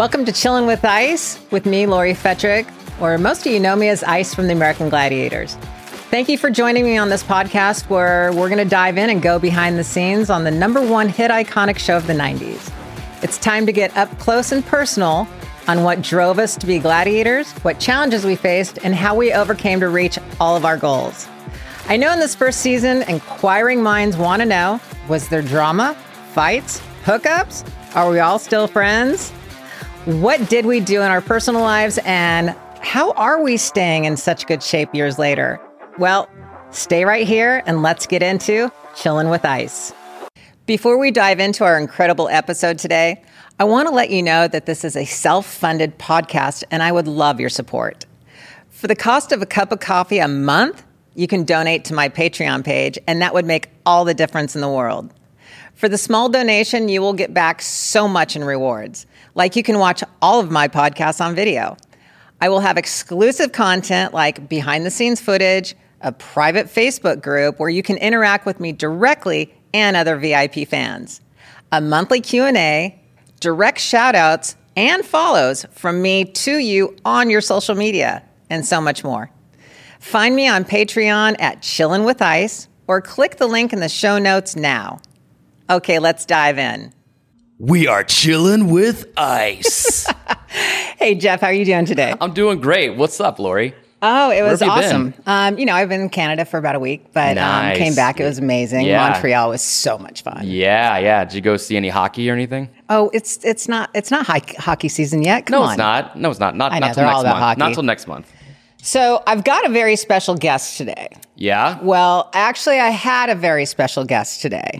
Welcome to Chilling with Ice with me, Lori Fetrick, or most of you know me as Ice from the American Gladiators. Thank you for joining me on this podcast where we're going to dive in and go behind the scenes on the number one hit iconic show of the 90s. It's time to get up close and personal on what drove us to be gladiators, what challenges we faced, and how we overcame to reach all of our goals. I know in this first season, inquiring minds want to know was there drama, fights, hookups? Are we all still friends? What did we do in our personal lives and how are we staying in such good shape years later? Well, stay right here and let's get into chilling with Ice. Before we dive into our incredible episode today, I want to let you know that this is a self funded podcast and I would love your support. For the cost of a cup of coffee a month, you can donate to my Patreon page, and that would make all the difference in the world. For the small donation, you will get back so much in rewards. Like you can watch all of my podcasts on video. I will have exclusive content like behind the scenes footage, a private Facebook group where you can interact with me directly and other VIP fans, a monthly Q&A, direct shoutouts and follows from me to you on your social media, and so much more. Find me on Patreon at Chillin' with Ice or click the link in the show notes now. Okay, let's dive in. We are chilling with ice. hey, Jeff, how are you doing today? I'm doing great. What's up, Lori? Oh, it was have you awesome. Um, you know, I've been in Canada for about a week, but Nice. um, came back. It was amazing. Yeah. Montreal was so much fun. Yeah, yeah. Did you go see any hockey or anything? Oh, it's it's not it's not hi- hockey season yet. Come No, on. it's not. No, it's not. Not, I know, not till next all about month. hockey. Not till next month. So I've got a very special guest today. Yeah. Well, actually, I had a very special guest today.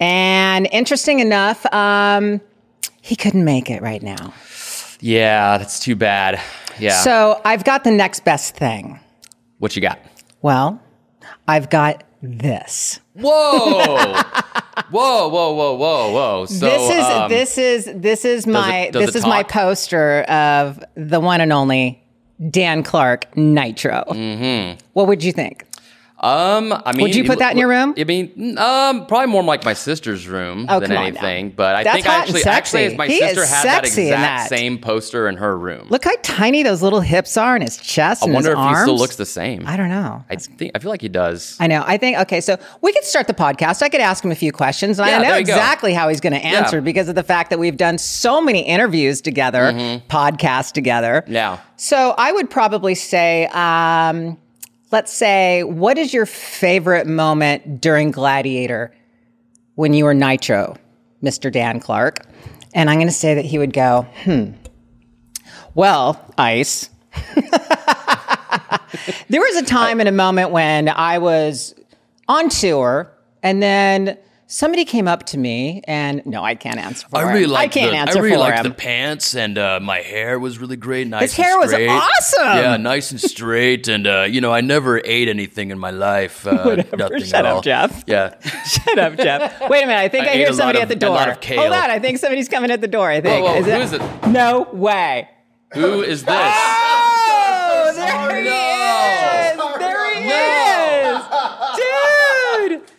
And interesting enough, um, he couldn't make it right now. Yeah, that's too bad. Yeah. So I've got the next best thing. what you got? Well, I've got this. Whoa. whoa, whoa, whoa, whoa, whoa. So this is um, this is this is my does this it is my poster of the one and only Dan Clark Nitro. Mm-hmm. What would you think? Um, I mean, Would you put that in your room? I mean, um, probably more like my sister's room Oh, than anything. now. But I That's think actually, actually, my He sister is had that exact that. same poster in her room. Look how tiny those little hips are in his chest I wonder if arms. he still looks the same. I don't know. I think I feel like he does. I know. I think okay. So we could start the podcast. I could ask him a few questions, and Yeah, I know exactly how he's going to answer Yeah. because of the fact that we've done so many interviews together, podcasts together. Mm-hmm. Yeah. So I would probably say, um, let's say, what is your favorite moment during Gladiator when you were Nitro, Mr. Dan Clark? And I'm going to say that he would go, hmm. Well, Ice. there was a time and a moment when I was on tour and then somebody came up to me and no, I can't answer for him. I can't the, answer I really for liked him. the pants, and uh, my hair was really great. Nice. hair and was awesome! Yeah, nice and straight, and uh, you know, I never ate anything in my life. Uh, Whatever. Nothing Shut at up, all. Jeff. Yeah. Shut up, Jeff. Wait a minute. I think I, I hear somebody of- at the door. lot of kale. Hold on. I think somebody's coming at the door. I think. Whoa, Is who it? is it? No way. Who is this? Oh, there he is. There he is. Dude.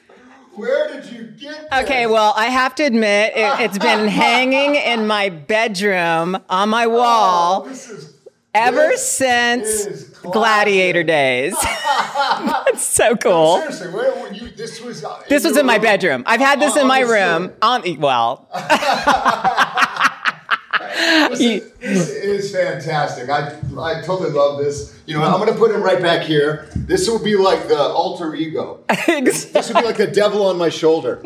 Where did you get this? Okay, well, I have to admit, it, it's been hanging in my bedroom on my wall This is ever since. Gladiator days. That's so cool. seriously. Where were you? This was. uh, This was in my bedroom. I've had this On- in my room. On well, Listen, this is fantastic. I I totally love this. You know, I'm gonna put it right back here. This will be like the alter ego. This will be like a devil on my shoulder.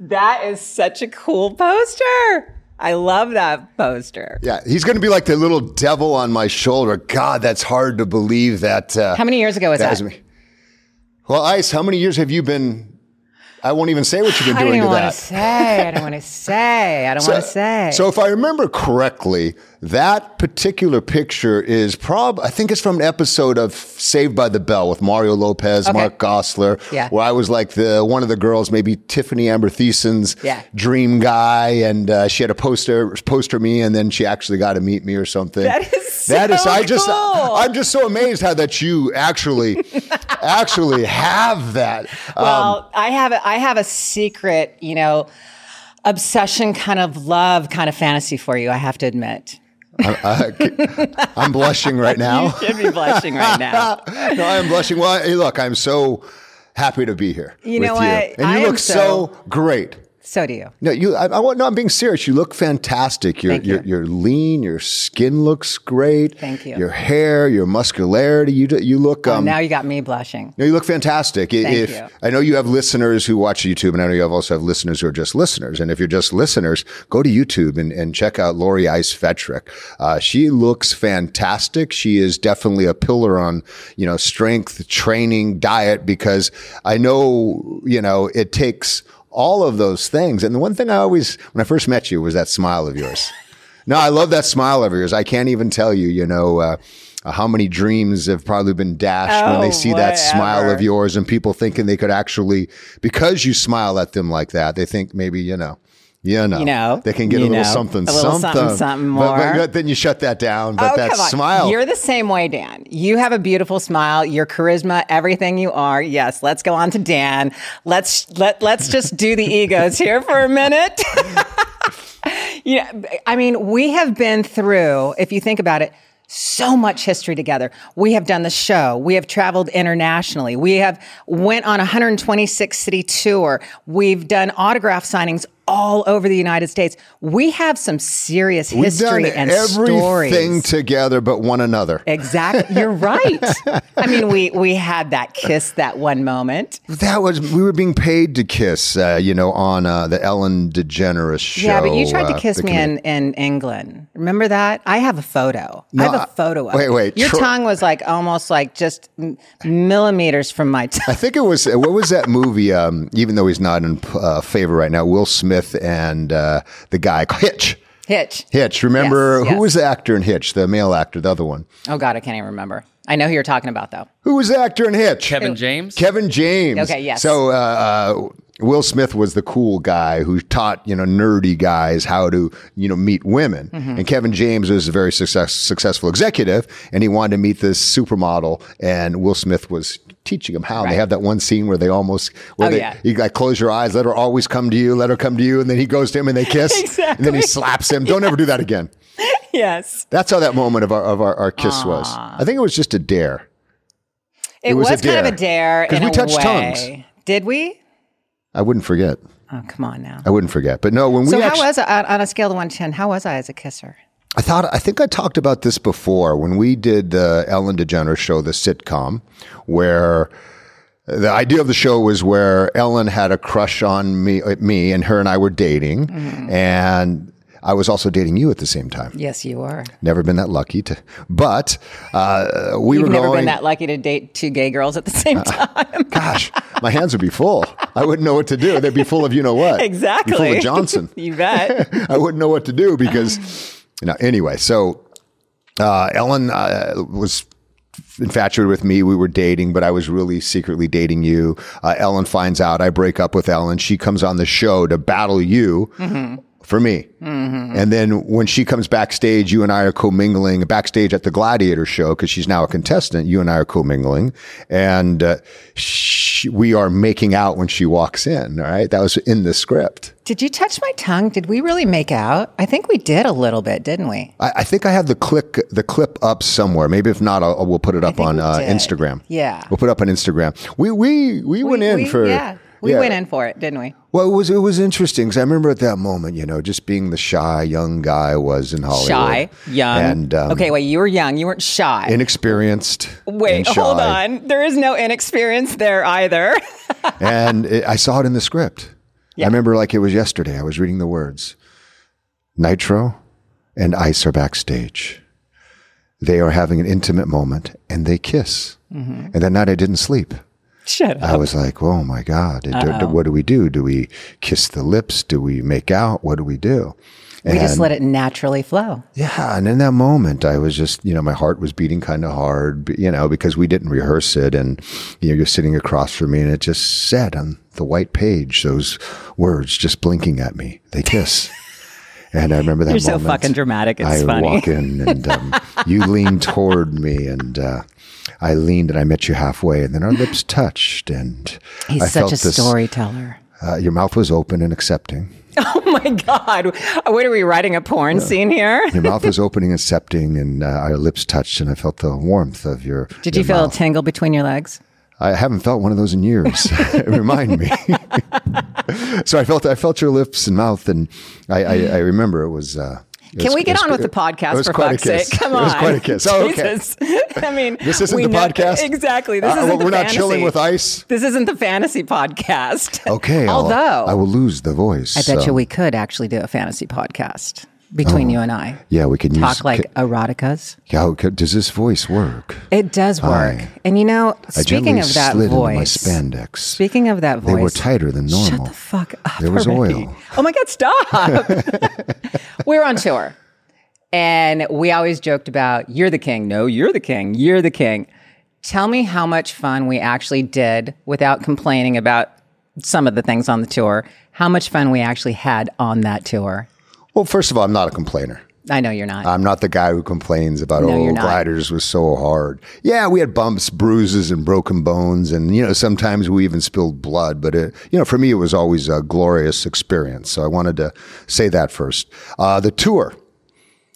That is such a cool poster. I love that poster. Yeah, he's gonna be like the little devil on my shoulder. God, that's hard to believe that. Uh, How many years ago was that? that was me. Well, Ice, how many years have you been I won't even say what you've been I don't doing to want that. to say. I don't want to say. I don't want to say. So if I remember correctly, that particular picture is prob I think it's from an episode of Saved by the Bell with Mario Lopez, Okay. Mark Gosselaar, Yeah. where I was like the one of the girls, maybe Tiffany Amber Thiessen's Yeah. dream guy, and uh, she had a poster poster me, and then she actually got to meet me or something. That is so that is. so I just cool. I'm just so amazed how that you actually actually have that. Um, well, I have a, I have a secret, you know, obsession kind of love kind of fantasy for you. I have to admit. I'm blushing right now. you Should be blushing right now. no, I'm blushing. Well, hey, look, I'm so happy to be here. You with know you. what? And you I am look so, so- great. So do you. No, you. I, I want. No, I'm being serious. You look fantastic. You're, Thank you. you're you're lean. Your skin looks great. Thank you. Your hair, your muscularity. You do- you look. Um, now you got me blushing. no, you look fantastic. I- Thank if you. I know you have listeners who watch YouTube, and I know you have also have listeners who are just listeners. And if you're just listeners, go to YouTube and, and check out Lori Ice Fetrick. Uh, she looks fantastic. She is definitely a pillar on you know strength training, diet, because I know you know it takes all of those things. And the one thing I always, when I first met you, was that smile of yours. No, I love that smile of yours. I can't even tell you, you know, uh, uh, how many dreams have probably been dashed when they Oh, see that smile of yours and people thinking they could actually, because you smile at them like that, they think maybe, you know, you know, You know, they can get a little know, something, a little something, something But- but- more. but then you shut that down. But oh, that smile. You're the same way, Dan. You have a beautiful smile, your charisma, everything you are. Yes, let's go on to Dan. Let's let let's just do the egos here for a minute. yeah, I mean, we have been through, if you think about it, so much history together. We have done the show. We have traveled internationally. We have went on a 126 city tour. We've done autograph signings all over the United States. We have some serious We've history done and everything stories. together but one another. Exactly. You're right. I mean, we we had that kiss that one moment. That was we were being paid to kiss, uh, you know, on uh, the Ellen DeGeneres show. yeah, but you tried uh, to kiss the me in, in England. Remember that? I have a photo. No, I have a photo of wait, it. wait, Your Tro- tongue was like almost like just millimeters from my tongue. I think it was what was that movie? Um, even though he's not in uh, favor right now, Will Smith and uh, the guy called Hitch. Hitch. Hitch. Remember Yes, who yes. was the actor in Hitch? The male actor, the other one. Oh God, I can't even remember. I know who you're talking about though. Who was the actor in Hitch? Kevin James. Kevin James. Okay, yes. So uh, uh, Will Smith was the cool guy who taught you know nerdy guys how to you know meet women, Mm-hmm. and Kevin James was a very success, successful executive, and he wanted to meet this supermodel, and Will Smith was teaching them how. And They have that one scene where they almost where Oh, they yeah. you like close your eyes, let her always come to you, let her come to you, and then he goes to him and they kiss, and then he slaps him. Don't ever do that again. Yes. That's how that moment of our of our, our kiss was. I think it was just a dare. It, was was, a kind of a dare 'Cause in we touched tongues. Did we? I wouldn't forget. Oh, come on now. I wouldn't forget. But no, when we. So we how was I on a scale of one to ten? How was I as a kisser? I thought I think I talked about this before when we did the Ellen DeGeneres show, the sitcom, where the idea of the show was where Ellen had a crush on me, uh, me, and her and I were dating, Mm-hmm. and I was also dating you at the same time. Yes, you are. Never been that lucky to, but uh, we You've were never going. been that lucky to date two gay girls at the same time. Gosh, my hands would be full. I wouldn't know what to do. They'd be full of you know what. exactly. Be full of Johnson. you bet. I wouldn't know what to do because, know, anyway, so uh, Ellen uh, was infatuated with me. We were dating, but I was really secretly dating you. Uh, Ellen finds out. I break up with Ellen. She comes on the show to battle you. For me. And then when she comes backstage, you and I are commingling backstage at the Gladiator show because she's now a contestant. You and I are commingling. And uh, she, we are making out when she walks in. All right. That was in the script. Did you touch my tongue? Did we really make out? I think we did a little bit, didn't we? I, I think I have the click the clip up somewhere. Maybe if not, I'll, we'll put it up on uh. Instagram. Yeah. we'll put it up on Instagram. We we we, went in we, for yeah. We yeah. went in for it, didn't we? Well, it was it was interesting because I remember at that moment, you know, just being the shy young guy I was in Hollywood, Shy, young. and um, okay, wait, you were young. You weren't shy. inexperienced. wait, hold on. There is no inexperience there either. and it, I saw it in the script. I remember like it was yesterday. I was reading the words. Nitro and Ice are backstage. They are having an intimate moment and they kiss. Mm-hmm. And that night I didn't sleep. Shut I was like, oh my God, do- what do we do? Do we kiss the lips? Do we make out? What do we do? We just let it naturally flow. Yeah, and in that moment, I was just, you know, my heart was beating kind of hard, you know, because we didn't rehearse it, and you know, you're sitting across from me, and it just said on the white page those words just blinking at me. They kiss, and I remember that. You're so fucking dramatic. It's I funny. walk in, and um, you leaned toward me, and uh, I leaned, and I met you halfway, and then our lips touched, and He's I such felt a this- storyteller. Uh, your mouth was open and accepting. Oh my God. What are we writing a porn scene here? Your mouth was opening and accepting, and uh, our lips touched, and I felt the warmth of your. Did your you feel mouth. a tingle between your legs? I haven't felt one of those in years. Remind me. so I felt I felt your lips and mouth, and I, I, I remember it was. Uh, it Can was- we get was- on with the it podcast for quite a fuck's sake? kiss. Come It on. was quite a kiss. Oh, okay. Jesus. I mean, This isn't the know- podcast. Exactly. This Uh, isn't the we're not fantasy. chilling with ice. This isn't the fantasy podcast. Okay. I'll- Although I will lose the voice. I bet so- you we could actually do a fantasy podcast between oh. you and I. Yeah, we can use. Talk like eroticas. How ca- does this voice work? It does work. Aye. And you know, speaking of that slid voice, spandex. speaking of that voice, They were tighter than normal. Shut the fuck up. There was already. oil. Oh my God, stop. we're on tour. And we always joked about, you're the king. No, you're the king. You're the king. Tell me how much fun we actually did without complaining about some of the things on the tour. How much fun we actually had on that tour. Well, first of all, I'm not a complainer. I know you're not. I'm not the guy who complains about No, oh gliders was so hard. Yeah, we had bumps, bruises, and broken bones, and you know sometimes we even spilled blood. But it, you know, for me, it was always a glorious experience. So I wanted to say that first. Uh, the tour.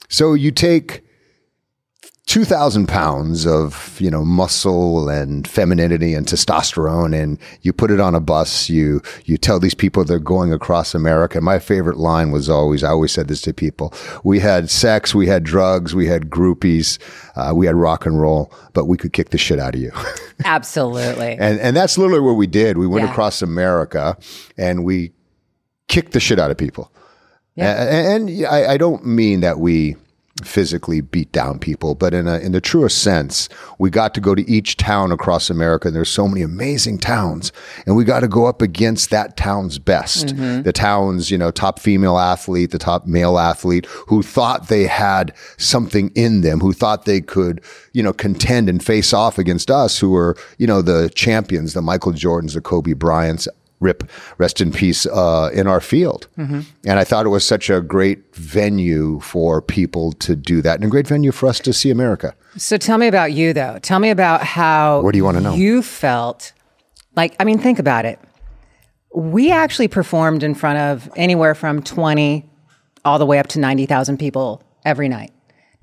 So you take. 2000 pounds of you know muscle and femininity and testosterone and you put it on a bus you you tell these people they're going across america my favorite line was always i always said this to people we had sex we had drugs we had groupies uh, we had rock and roll but we could kick the shit out of you Absolutely. and and that's literally what we did we went Yeah. across america and we kicked the shit out of people Yeah. and, and I, I don't mean that we physically beat down people, but in a in the truest sense, we got to go to each town across America. And there's so many amazing towns, and we got to go up against that town's best. Mm-hmm. The town's you know top female athlete, the top male athlete, who thought they had something in them, who thought they could you know contend and face off against us, who were you know the champions, the Michael Jordans, the Kobe Bryants, rip rest in peace uh, in our field Mm-hmm. and i thought it was such a great venue for people to do that and a great venue for us to see america So tell me about you, though. Tell me about how. What do you wanna know? You felt like. I mean, think about it. We actually performed in front of anywhere from twenty all the way up to ninety thousand people every night,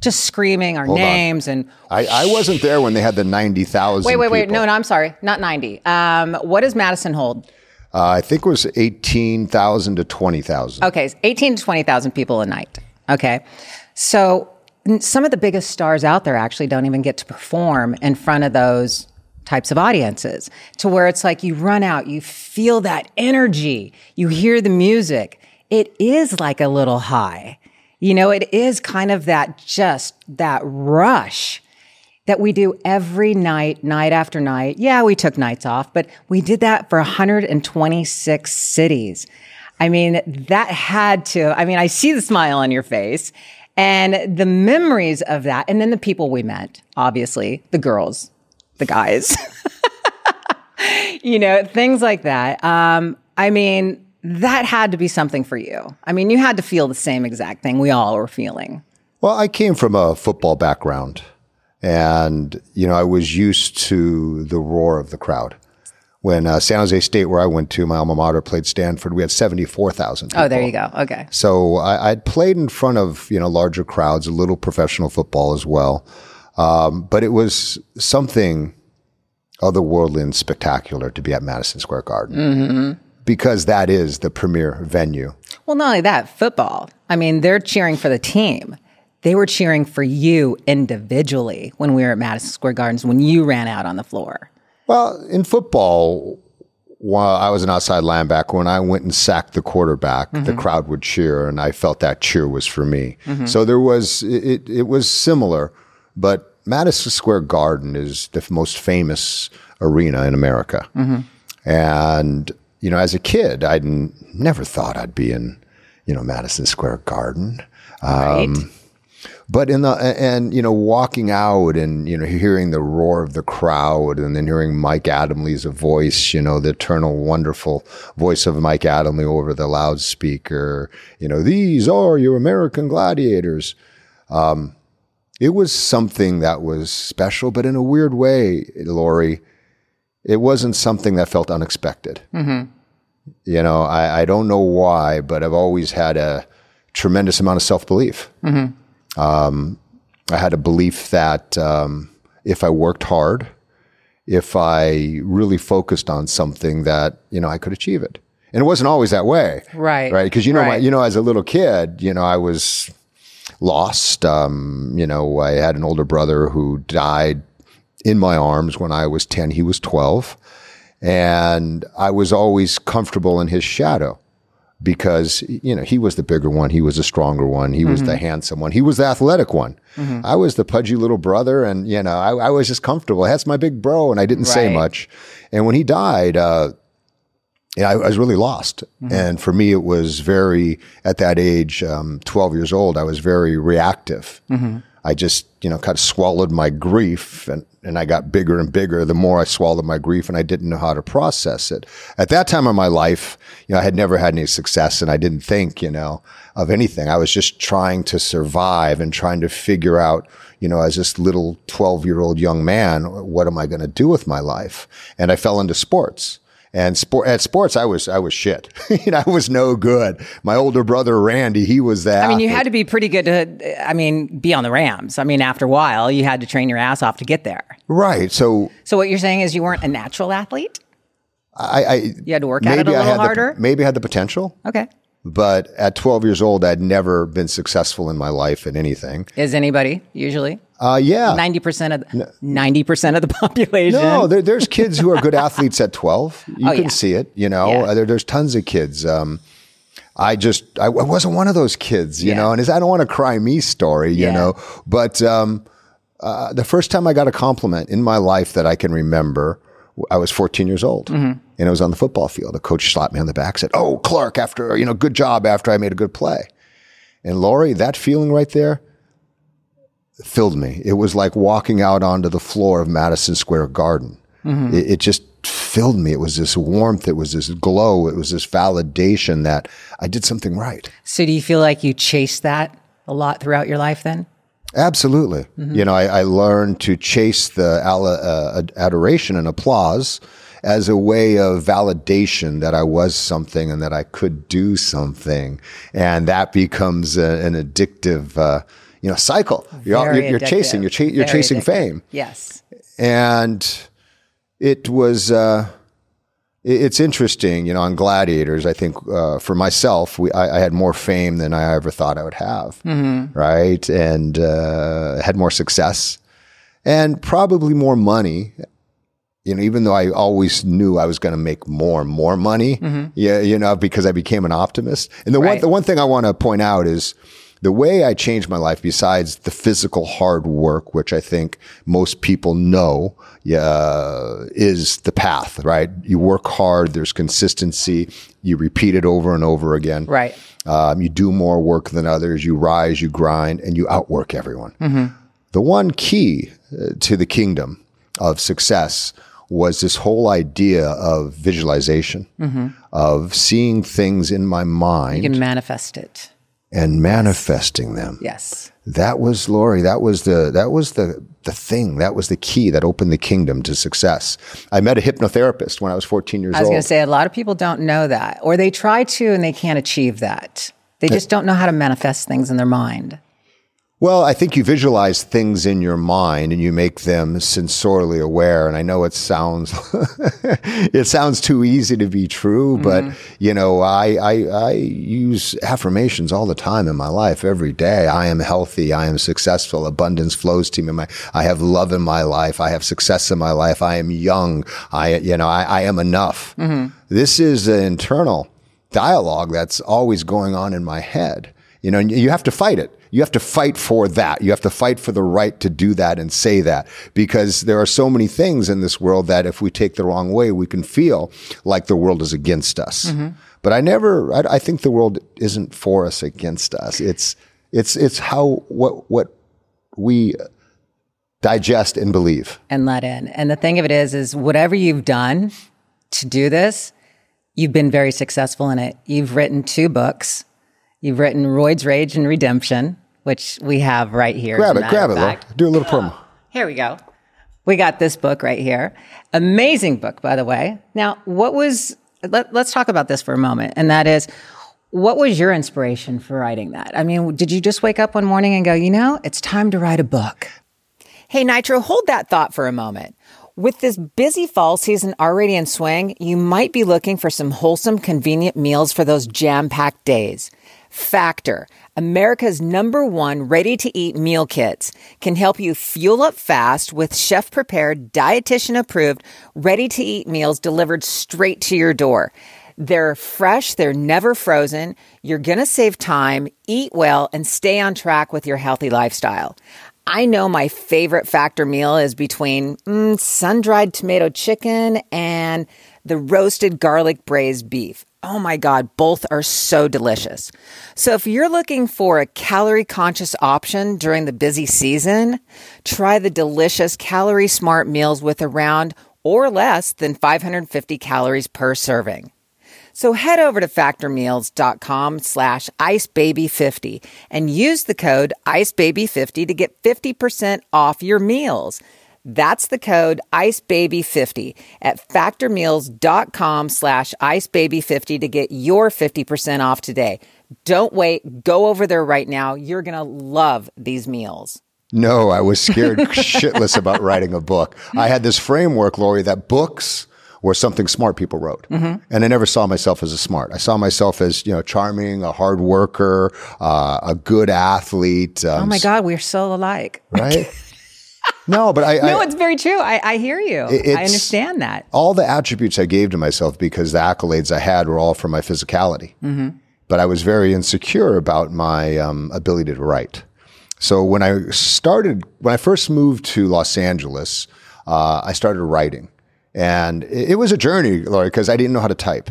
just screaming our on. names and. I, I wasn't there when they had the 90,000 Wait, wait, wait! people. No, no, I'm sorry, not ninety. Um, what does Madison hold? Uh, i think it was 18,000 to 20,000 Okay, it's 18 to 20,000 people a night. Okay. So some of the biggest stars out there actually don't even get to perform in front of those types of audiences to where it's like you run out, you feel that energy, you hear the music. It is like a little high. You know, it is kind of that just that rush that we do every night, night after night. Yeah, we took nights off, but we did that for 126 cities. I mean, that had to, I mean, I see the smile on your face and the memories of that. And then the people we met, obviously, the girls, the guys, you know, things like that. Um, I mean, that had to be something for you. I mean, you had to feel the same exact thing we all were feeling. Well, I came from a football background, and you know I was used to the roar of the crowd. When uh, San Jose State, where I went to, my alma mater, played Stanford, we had seventy four thousand. Oh, there you go. Okay. So I, I'd played in front of you know larger crowds, a little professional football as well, um, but it was something otherworldly and spectacular to be at Madison Square Garden because that is the premier venue. Well, not only that, football. I mean, they're cheering for the team. They were cheering for you individually when we were at Madison Square Gardens when you ran out on the floor. Well, in football, while I was an outside linebacker, when I went and sacked the quarterback, the mm-hmm. crowd would cheer, and I felt that cheer was for me. Mm-hmm. So there was it. It was similar, but Madison Square Garden is the most famous arena in America. Mm-hmm. And, you know, as a kid, I'd never thought I'd be in, you know, Madison Square Garden. right? Um, But in the and you know walking out and you know hearing the roar of the crowd and then hearing Mike Adamle's voice, you know the eternal wonderful voice of Mike Adamley over the loudspeaker. You know these are your American gladiators. Um, it was something that was special, but in a weird way, Lori, it wasn't something that felt unexpected. You know, I, I don't know why, but I've always had a tremendous amount of self belief. Um, I had a belief that um, if I worked hard, if I really focused on something, that you know I could achieve it. And it wasn't always that way, Right. Right? Because you know, my, you know, as a little kid, you know, I was lost. Um, you know, I had an older brother who died in my arms when I was ten. He was twelve, and I was always comfortable in his shadow because you know he was the bigger one, he was the stronger one, he was the handsome one, he was the athletic one. I was the pudgy little brother, and you know I, I was just comfortable. That's my big bro, and I didn't say much. And when he died, uh, yeah, I, I was really lost. And for me, it was very at that age, um, twelve years old. I was very reactive. I just you know kind of swallowed my grief, and and I got bigger and bigger the more I swallowed my grief, and I didn't know how to process it. At that time of my life, you know, I had never had any success, and I didn't think you know of anything. I was just trying to survive and trying to figure out you know, as this little 12 year old young man, what am I going to do with my life? And I fell into sports. And sport, at sports, I was I was shit. you know, I was no good. My older brother Randy, he was that. I mean, you had to be pretty good to, I mean, be on the Rams. I mean, after a while, you had to train your ass off to get there. right. So So what you're saying is you weren't a natural athlete? I, I You had to work at it a I little had harder? The, maybe I had the potential, Okay. But at 12 years old, I'd never been successful in my life in anything. Is anybody usually? Uh, yeah. 90% of the, 90% of the population. No, there, there's kids who are good athletes at 12. You Oh, can yeah. see it, you know. Yeah. There, there's tons of kids. Um, I just, I, wasn't one of those kids, you Yeah. know, and it's, I don't want to cry me story, you Yeah. know, but um, uh, the first time I got a compliment in my life that I can remember, I was 14 years old. Mm-hmm. And it was on the football field. A coach slapped me on the back, said, Oh, Clark, after, you know, good job after I made a good play. And Lori, that feeling right there, filled me. It was like walking out onto the floor of Madison Square Garden. It, it just filled me. It was this warmth. It was this glow. It was this validation that I did something right. So do you feel like you chased that a lot throughout your life then? Absolutely. You know, I, I learned to chase the uh, adoration and applause as a way of validation that I was something and that I could do something, and that becomes a, an addictive, uh, you know, cycle. You're, you're, you're chasing. You're, cha- you're chasing addictive. fame. Yes. and it was uh, it- it's interesting you know on gladiators i think uh, for myself we, I, I had more fame than i ever thought i would have right and uh, had more success and probably more money you know even though i always knew i was going to make more and more money yeah you know because i became an optimist and the one the one thing i want to point out is the way I changed my life, besides the physical hard work, which I think most people know, uh, is the path, right? You work hard, there's consistency, you repeat it over and over again. Right. Um, you do more work than others, you rise, you grind, and you outwork everyone. The one key uh, to the kingdom of success was this whole idea of visualization, mm-hmm. of seeing things in my mind You can manifest it. and manifesting them. Yes. That was Lori. That was the that was the the thing. That was the key that opened the kingdom to success. I met a hypnotherapist when I was 14 years old. I was going to say a lot of people don't know that, or they try to and they can't achieve that. They just don't know how to manifest things in their mind. Well, I think you visualize things in your mind and you make them sensorially aware. And I know it sounds it sounds too easy to be true, but mm-hmm. you know, I, I I use affirmations all the time in my life, every day. I am healthy, I am successful, abundance flows to me. My, I have love in my life, I have success in my life, I am young, I you know, I, I am enough. Mm-hmm. This is an internal dialogue that's always going on in my head. You You know, you have to fight it. You have to fight for that. You have to fight for the right to do that and say that because there are so many things in this world that if we take the wrong way, we can feel like the world is against us. Mm-hmm. But I never, I, I think the world isn't for us against us. It's, it's, it's how, what, what we digest and believe. and let in. And the thing of it is, is whatever you've done to do this, you've been very successful in it. You've written two books. You've written 'Roids Rage and Redemption, which we have right here. Grab it, grab it, matter Laura. Do a little promo. Here we go. We got this book right here. Amazing book, by the way. Now, what was, let, let's talk about this for a moment. And that is, what was your inspiration for writing that? I mean, did you just wake up one morning and go, you know, it's time to write a book? Hey, Nitro, hold that thought for a moment. With this busy fall season already in swing, you might be looking for some wholesome, convenient meals for those jam packed days. Factor, America's number one ready to eat meal kits, can help you fuel up fast with chef prepared, dietitian approved, ready to eat meals delivered straight to your door. They're fresh, they're never frozen. You're going to save time, eat well, and stay on track with your healthy lifestyle. I know my favorite factor meal is between mm, sun dried tomato chicken and the roasted garlic braised beef. Oh my God, both are so delicious. So if you're looking for a calorie conscious option during the busy season, try the delicious calorie smart meals with around or less than 550 calories per serving. So head over to factormeals.com slash icebaby50 and use the code icebaby50 to get 50% off your meals. That's the code icebaby50 at factormeals.com slash icebaby50 to get your 50% off today. Don't wait. Go over there right now. You're going to love these meals. No, I was scared shitless about writing a book. I had this framework, Lori, that books were something smart people wrote. Mm-hmm. And I never saw myself as a smart. I saw myself as, you know, charming, a hard worker, uh, a good athlete. Um, Oh my God, we're so alike. Right? no, but I, No, I it's very true. I, I hear you. I understand that. all the attributes I gave to myself because the accolades I had were all from my physicality. But I was very insecure about my um, ability to write. So when I started, when I first moved to Los Angeles, uh, I started writing. And it, it was a journey, Lori, because I didn't know how to type.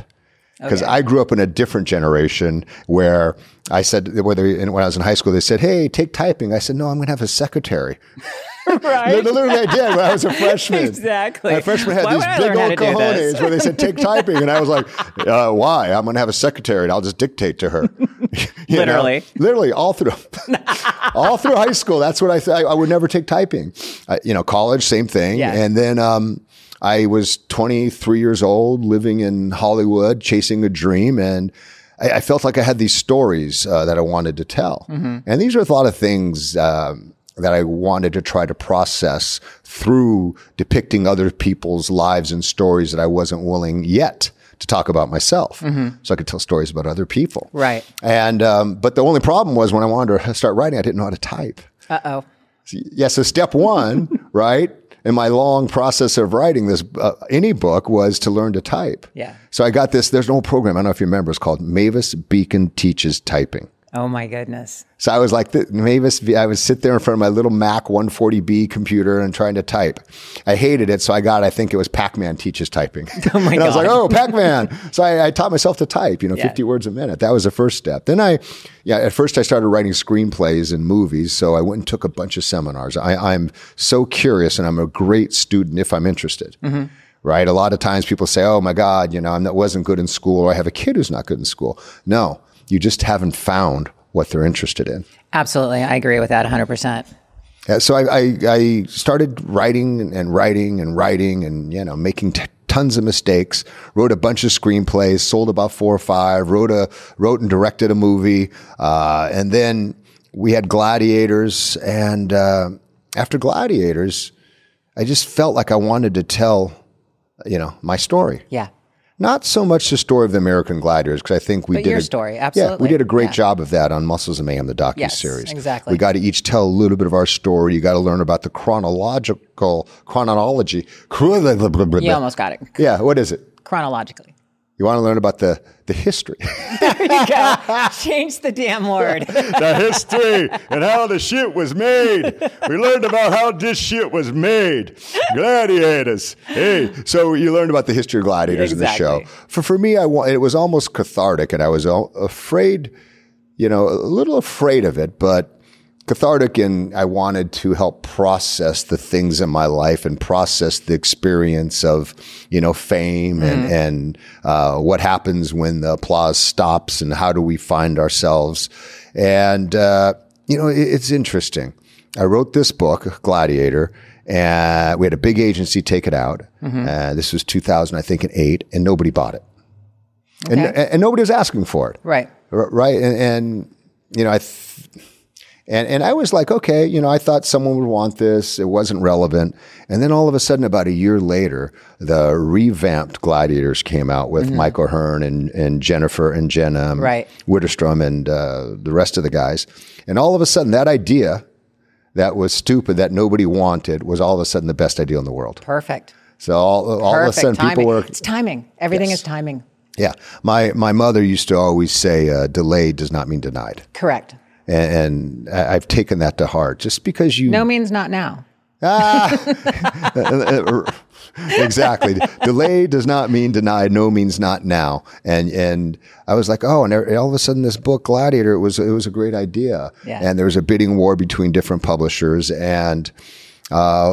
Because I grew up in a different generation where I said, whether when I was in high school, they said, "Hey, take typing." I said, "No, I'm going to have a secretary." Right. Literally, I did when I was a freshman. Exactly. My freshman had Why these big old cojones where they said take typing, and I was like, uh, "Why? I'm going to have a secretary, and I'll just dictate to her." You know? Literally. literally, all through, all through high school. That's what I thought. I would never take typing. I, you know, college, same thing. Yeah. And then um, I was 23 years old, living in Hollywood, chasing a dream, and I, I felt like I had these stories uh, that I wanted to tell. Mm-hmm. And these are a lot of things. Um, that I wanted to try to process through depicting other people's lives and stories that I wasn't willing yet to talk about myself. So I could tell stories about other people. Mm-hmm. Right. And, um, but the only problem was when I wanted to start writing, I didn't know how to type. Uh oh. Yeah. So step one, right? In my long process of writing this, uh, any book was to learn to type. Yeah. So I got this, there's an old program, I don't know if you remember, it's called Mavis Beacon Teaches Typing. Oh my goodness. So I was like, the, Mavis, I would sit there in front of my little Mac 140B computer and trying to type. I hated it. So I got, I think it was Pac-Man teaches typing. Oh my and I was like, oh, Pac-Man. so I, I taught myself to type, you know, 50 words a minute. That was the first step. Then I, yeah, at first I started writing screenplays and movies. So I went and took a bunch of seminars. I, I'm so curious and I'm a great student if I'm interested. Mm-hmm. Right. A lot of times people say, oh my God, you know, I'm not, wasn't good in school or I have a kid who's not good in school. No, you just haven't found what they're interested in. Absolutely. I agree with that 100%. Yeah, so I, I, I started writing and writing and writing and, you know, making t- tons of mistakes, wrote a bunch of screenplays, sold about four or five, wrote a, wrote and directed a movie. Uh, and then we had Gladiators. And, uh, after Gladiators, I just felt like I wanted to tell, you know, my story. Yeah. Not so much the story of the American Gladiators, because I think we But did your a, story, Yeah, we did a great Yeah. job of that on Muscles of Mayhem, the docu Yes, series. exactly. We got to each tell a little bit of our story. You got to learn about the chronological chronology. You almost got it Yeah, what is it? chronologically. You want to learn about the, the history, there you go. Change the damn word. the history, and how the shit was made. We learned about how this shit was made. Gladiators. Hey, so you learned about the history of gladiators in the show. For for me, I wa- it was almost cathartic, and I was afraid, you know, a little afraid of it, but cathartic and I wanted to help process the things in my life and process the experience of, you know, fame and, and uh, what happens when the applause stops and how do we find ourselves. And, uh, you know, it, it's interesting. I wrote this book, Gladiator, and we had a big agency take it out. Uh, this was 2000, I think, and eight, and nobody bought it. And, Okay. and nobody was asking for it. Right. Right and, and you know i th- and and i was like okay you know i thought someone would want this it wasn't relevant and then all of a sudden about a year later the revamped gladiators came out with Michael O'Hearn and, and jennifer and jenna Mm-hmm. Right. Widerstrom and uh, the rest of the guys and all of a sudden that idea that was stupid that nobody wanted was all of a sudden the best idea in the world Perfect. so all, all of a sudden timing. people were It's timing. Everything Yes. is timing. yeah my my mother used to always say uh, delayed does not mean denied Correct. And, and I've taken that to heart. Just because you No means not now. ah, exactly delay does not mean denied. No means not now. And and I was like, oh, and all of a sudden, this book Gladiator it was it was a great idea. Yeah. And there was a bidding war between different publishers, and uh,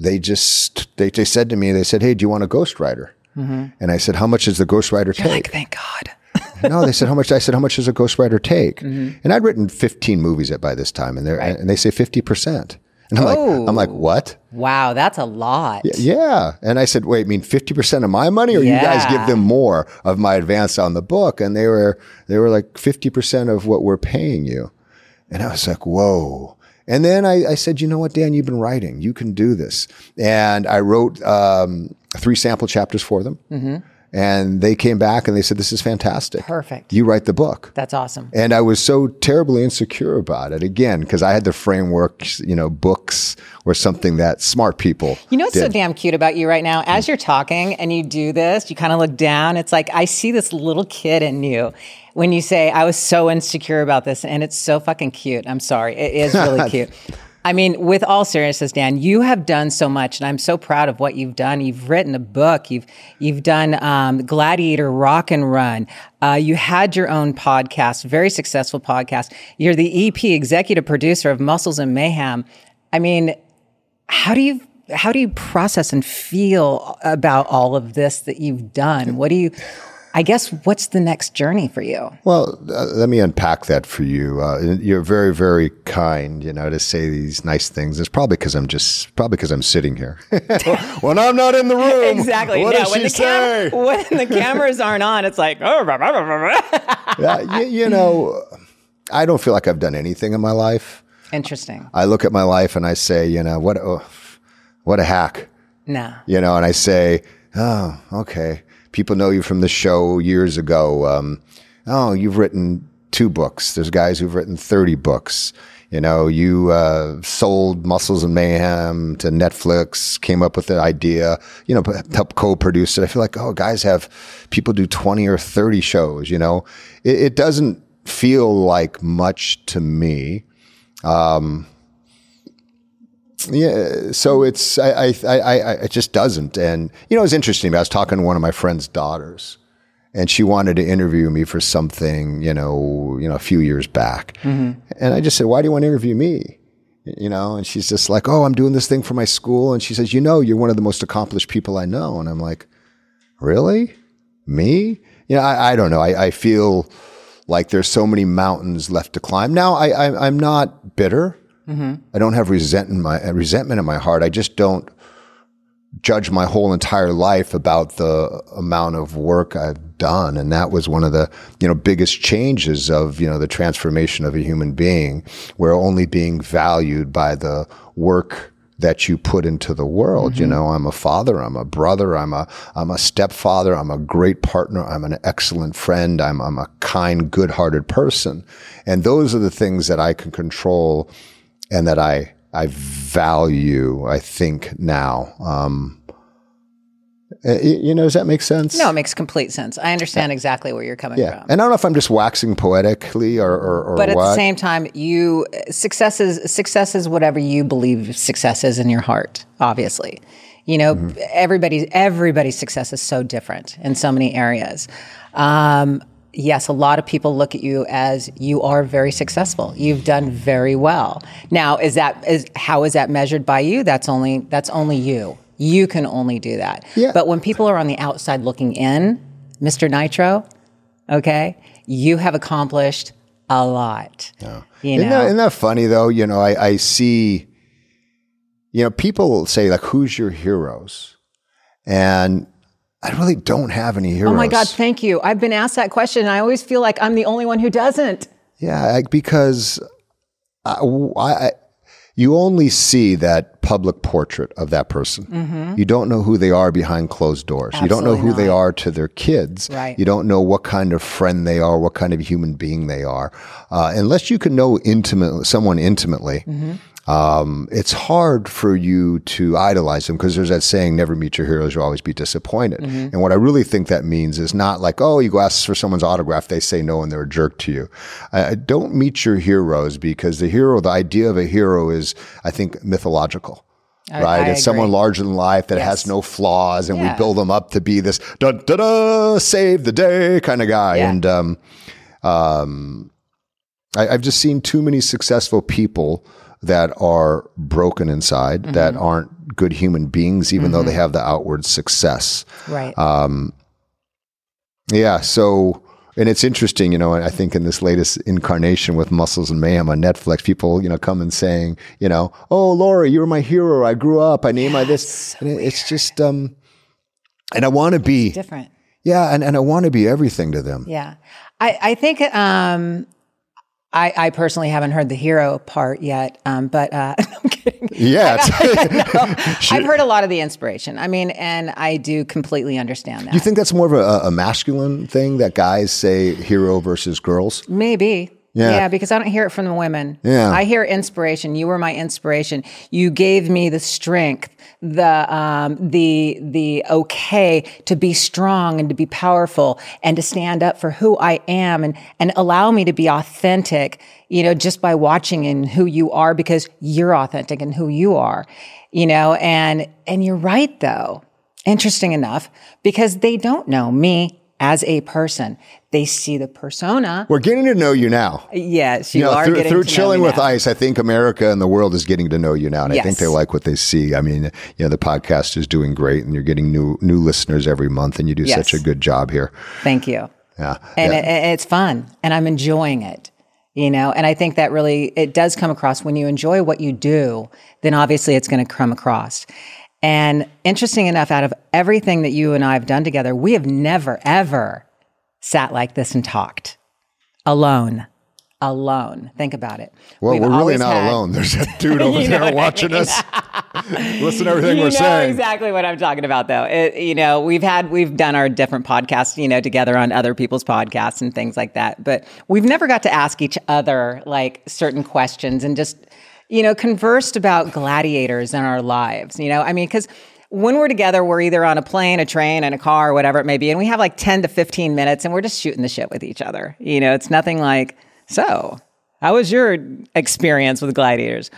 they just they they said to me, they said, hey, do you want a ghostwriter? And I said, how much does the ghostwriter take? Like, thank God. No, they said how much. I said how much does a ghostwriter take? And I'd written 15 movies at by this time, and they are and they say 50 percent. And I'm like, I'm like, what? Wow, that's a lot. Yeah. And I said, wait, I mean 50 percent of my money, or you guys give them more of my advance on the book? And they were they were like 50 percent of what we're paying you. And I was like, whoa. And then I, I said, you know what, Dan, you've been writing. You can do this. And I wrote um, three sample chapters for them. And they came back and they said, this is fantastic. Perfect. You write the book. That's awesome. And I was so terribly insecure about it again because I had the framework, you know, books or something that smart people. You know what's so damn cute about you right now? As you're talking and you do this, you kind of look down. It's like I see this little kid in you when you say, I was so insecure about this. And it's so fucking cute. I'm sorry. It is really cute. I mean, with all seriousness, Dan, you have done so much, and I'm so proud of what you've done. You've written a book. You've you've done um, Gladiator Rock and Run. Uh, you had your own podcast, very successful podcast. You're the EP executive producer of Muscles and Mayhem. I mean, how do you how do you process and feel about all of this that you've done? What do you I guess what's the next journey for you? Well, uh, let me unpack that for you. Uh, you're very, very kind, you know, to say these nice things. It's probably because I'm just probably because I'm sitting here when I'm not in the room. Exactly. What yeah, when she the cam- say? when the cameras aren't on, it's like oh, blah, blah, blah, blah, blah. Yeah, you, you know, I don't feel like I've done anything in my life. interesting. I look at my life and I say, you know, what, oh, what a hack. No. you know, and I say, oh, okay. People know you from the show years ago. Um, oh, you've written two books. There's guys who've written 30 books. You know, you uh, sold Muscles and Mayhem to Netflix, came up with the idea, you know, help co produce it. I feel like, oh, guys have people do 20 or 30 shows, you know. It, it doesn't feel like much to me. Yeah, so it's I, I I I it just doesn't, and you know it's interesting. I was talking to one of my friend's daughters, and she wanted to interview me for something, you know, you know, a few years back, mm-hmm. and I just said, "Why do you want to interview me?" You know, and she's just like, "Oh, I'm doing this thing for my school," and she says, "You know, you're one of the most accomplished people I know," and I'm like, "Really, me?" You know, I, I don't know. I, I feel like there's so many mountains left to climb. Now, I, I I'm not bitter. Mm-hmm. I don't have resent in my, uh, resentment in my heart. I just don't judge my whole entire life about the amount of work I've done. And that was one of the, you know, biggest changes of, you know, the transformation of a human being. We're only being valued by the work that you put into the world. You mm-hmm. know, I'm a father, I'm a brother, I'm a, I'm a stepfather, I'm a great partner, I'm an excellent friend, I'm, I'm a kind, good-hearted person. And those are the things that I can control and that I I value. I think now, um, Uh, you know, does that make sense? No, it makes complete sense. I understand exactly where you're coming Yeah, from. and I don't know if I'm just waxing poetically or or, or but at what. the same time, you success is success is whatever you believe success is in your heart. Obviously, you know Mm-hmm. everybody's everybody's success is so different in so many areas. Um, yes, a lot of people look at you as you are very successful. You've done very well. Now, is that is how is that measured by you? That's only that's only you. You can only do that. Yeah. But when people are on the outside looking in, Mr. Nitro, okay, you have accomplished a lot. You know, Isn't that, isn't that funny though? You know, I, I see, you know, people say like, "Who's your heroes?" And I really don't have any heroes. oh my God, thank you. I've been asked that question, and I always feel like I'm the only one who doesn't. Yeah, I, because I, I, you only see that public portrait of that person. You don't know who they are behind closed doors. you don't know who Mm-hmm. They are to their kids. Right. You don't know what kind of friend they are, what kind of human being they are, uh, unless you can know intimate someone intimately. Mm-hmm. Um, it's hard for you to idolize them because there's that saying, never meet your heroes, you'll always be disappointed. Mm-hmm. And what I really think that means is not like, oh, you go ask for someone's autograph, they say no and they're a jerk to you. Uh, don't meet your heroes because the hero, the idea of a hero is, I think, mythological. right? I it's someone larger than life that has no flaws, and Yeah. we build them up to be this da da da save the day kind of guy. Yeah. And um, um, I, I've just seen too many successful people that are broken inside, Mm-hmm. that aren't good human beings, even though they have the outward success. Right. Yeah. So, and it's interesting, you know, I think in this latest incarnation with Muscles and Mayhem on Netflix, people, you know, come and saying, you know, oh, Laura, you were my hero. I grew up. I named my this. And it- it's just, um, and I want to be, Different. yeah, and, and I want to be everything to them. Yeah. I, I think um, I, I personally haven't heard the hero part yet, um, but uh, I'm kidding. Yeah. it's- I've heard a lot of the inspiration. I mean, and I do completely understand that. You think that's more of a, a masculine thing that guys say hero versus girls? Maybe. Yeah. Yeah. because I don't hear it from the women. Yeah. I hear inspiration. You were my inspiration. You gave me the strength, the um, the the okay to be strong and to be powerful and to stand up for who I am and and allow me to be authentic. You know, just by watching in who you are because you're authentic in who you are. You know, and and you're right though. Interesting enough, because they don't know me as a person. They see the persona. We're getting to know you now. Yes, you, You know, are through, getting through to know chilling me with now. ice, I think America and the world is getting to know you now, and I think they like what they see. I mean, you know, the podcast is doing great, and you're getting new new listeners every month, and you do Yes. such a good job here. Thank you. Yeah, And yeah. It- it's fun, and I'm enjoying it. You know, and I think that really it does come across when you enjoy what you do. Then obviously it's going to come across. And interesting enough, out of everything that you and I have done together, we have never ever sat like this and talked alone. Alone. Think about it. well, We've we're really not had- alone. There's a dude over there what I watching mean. us. Listen to everything you we're know saying. exactly what I'm talking about, though. It, you know, we've had we've done our different podcasts, you know, together on other people's podcasts and things like that, but we've never got to ask each other like certain questions and just you know conversed about gladiators in our lives. You know, I mean, because when we're together, we're either on a plane, a train, and a car, or whatever it may be, and we have like 10 to 15 minutes, and we're just shooting the shit with each other. You know, it's nothing like so. How was your experience with gladiators?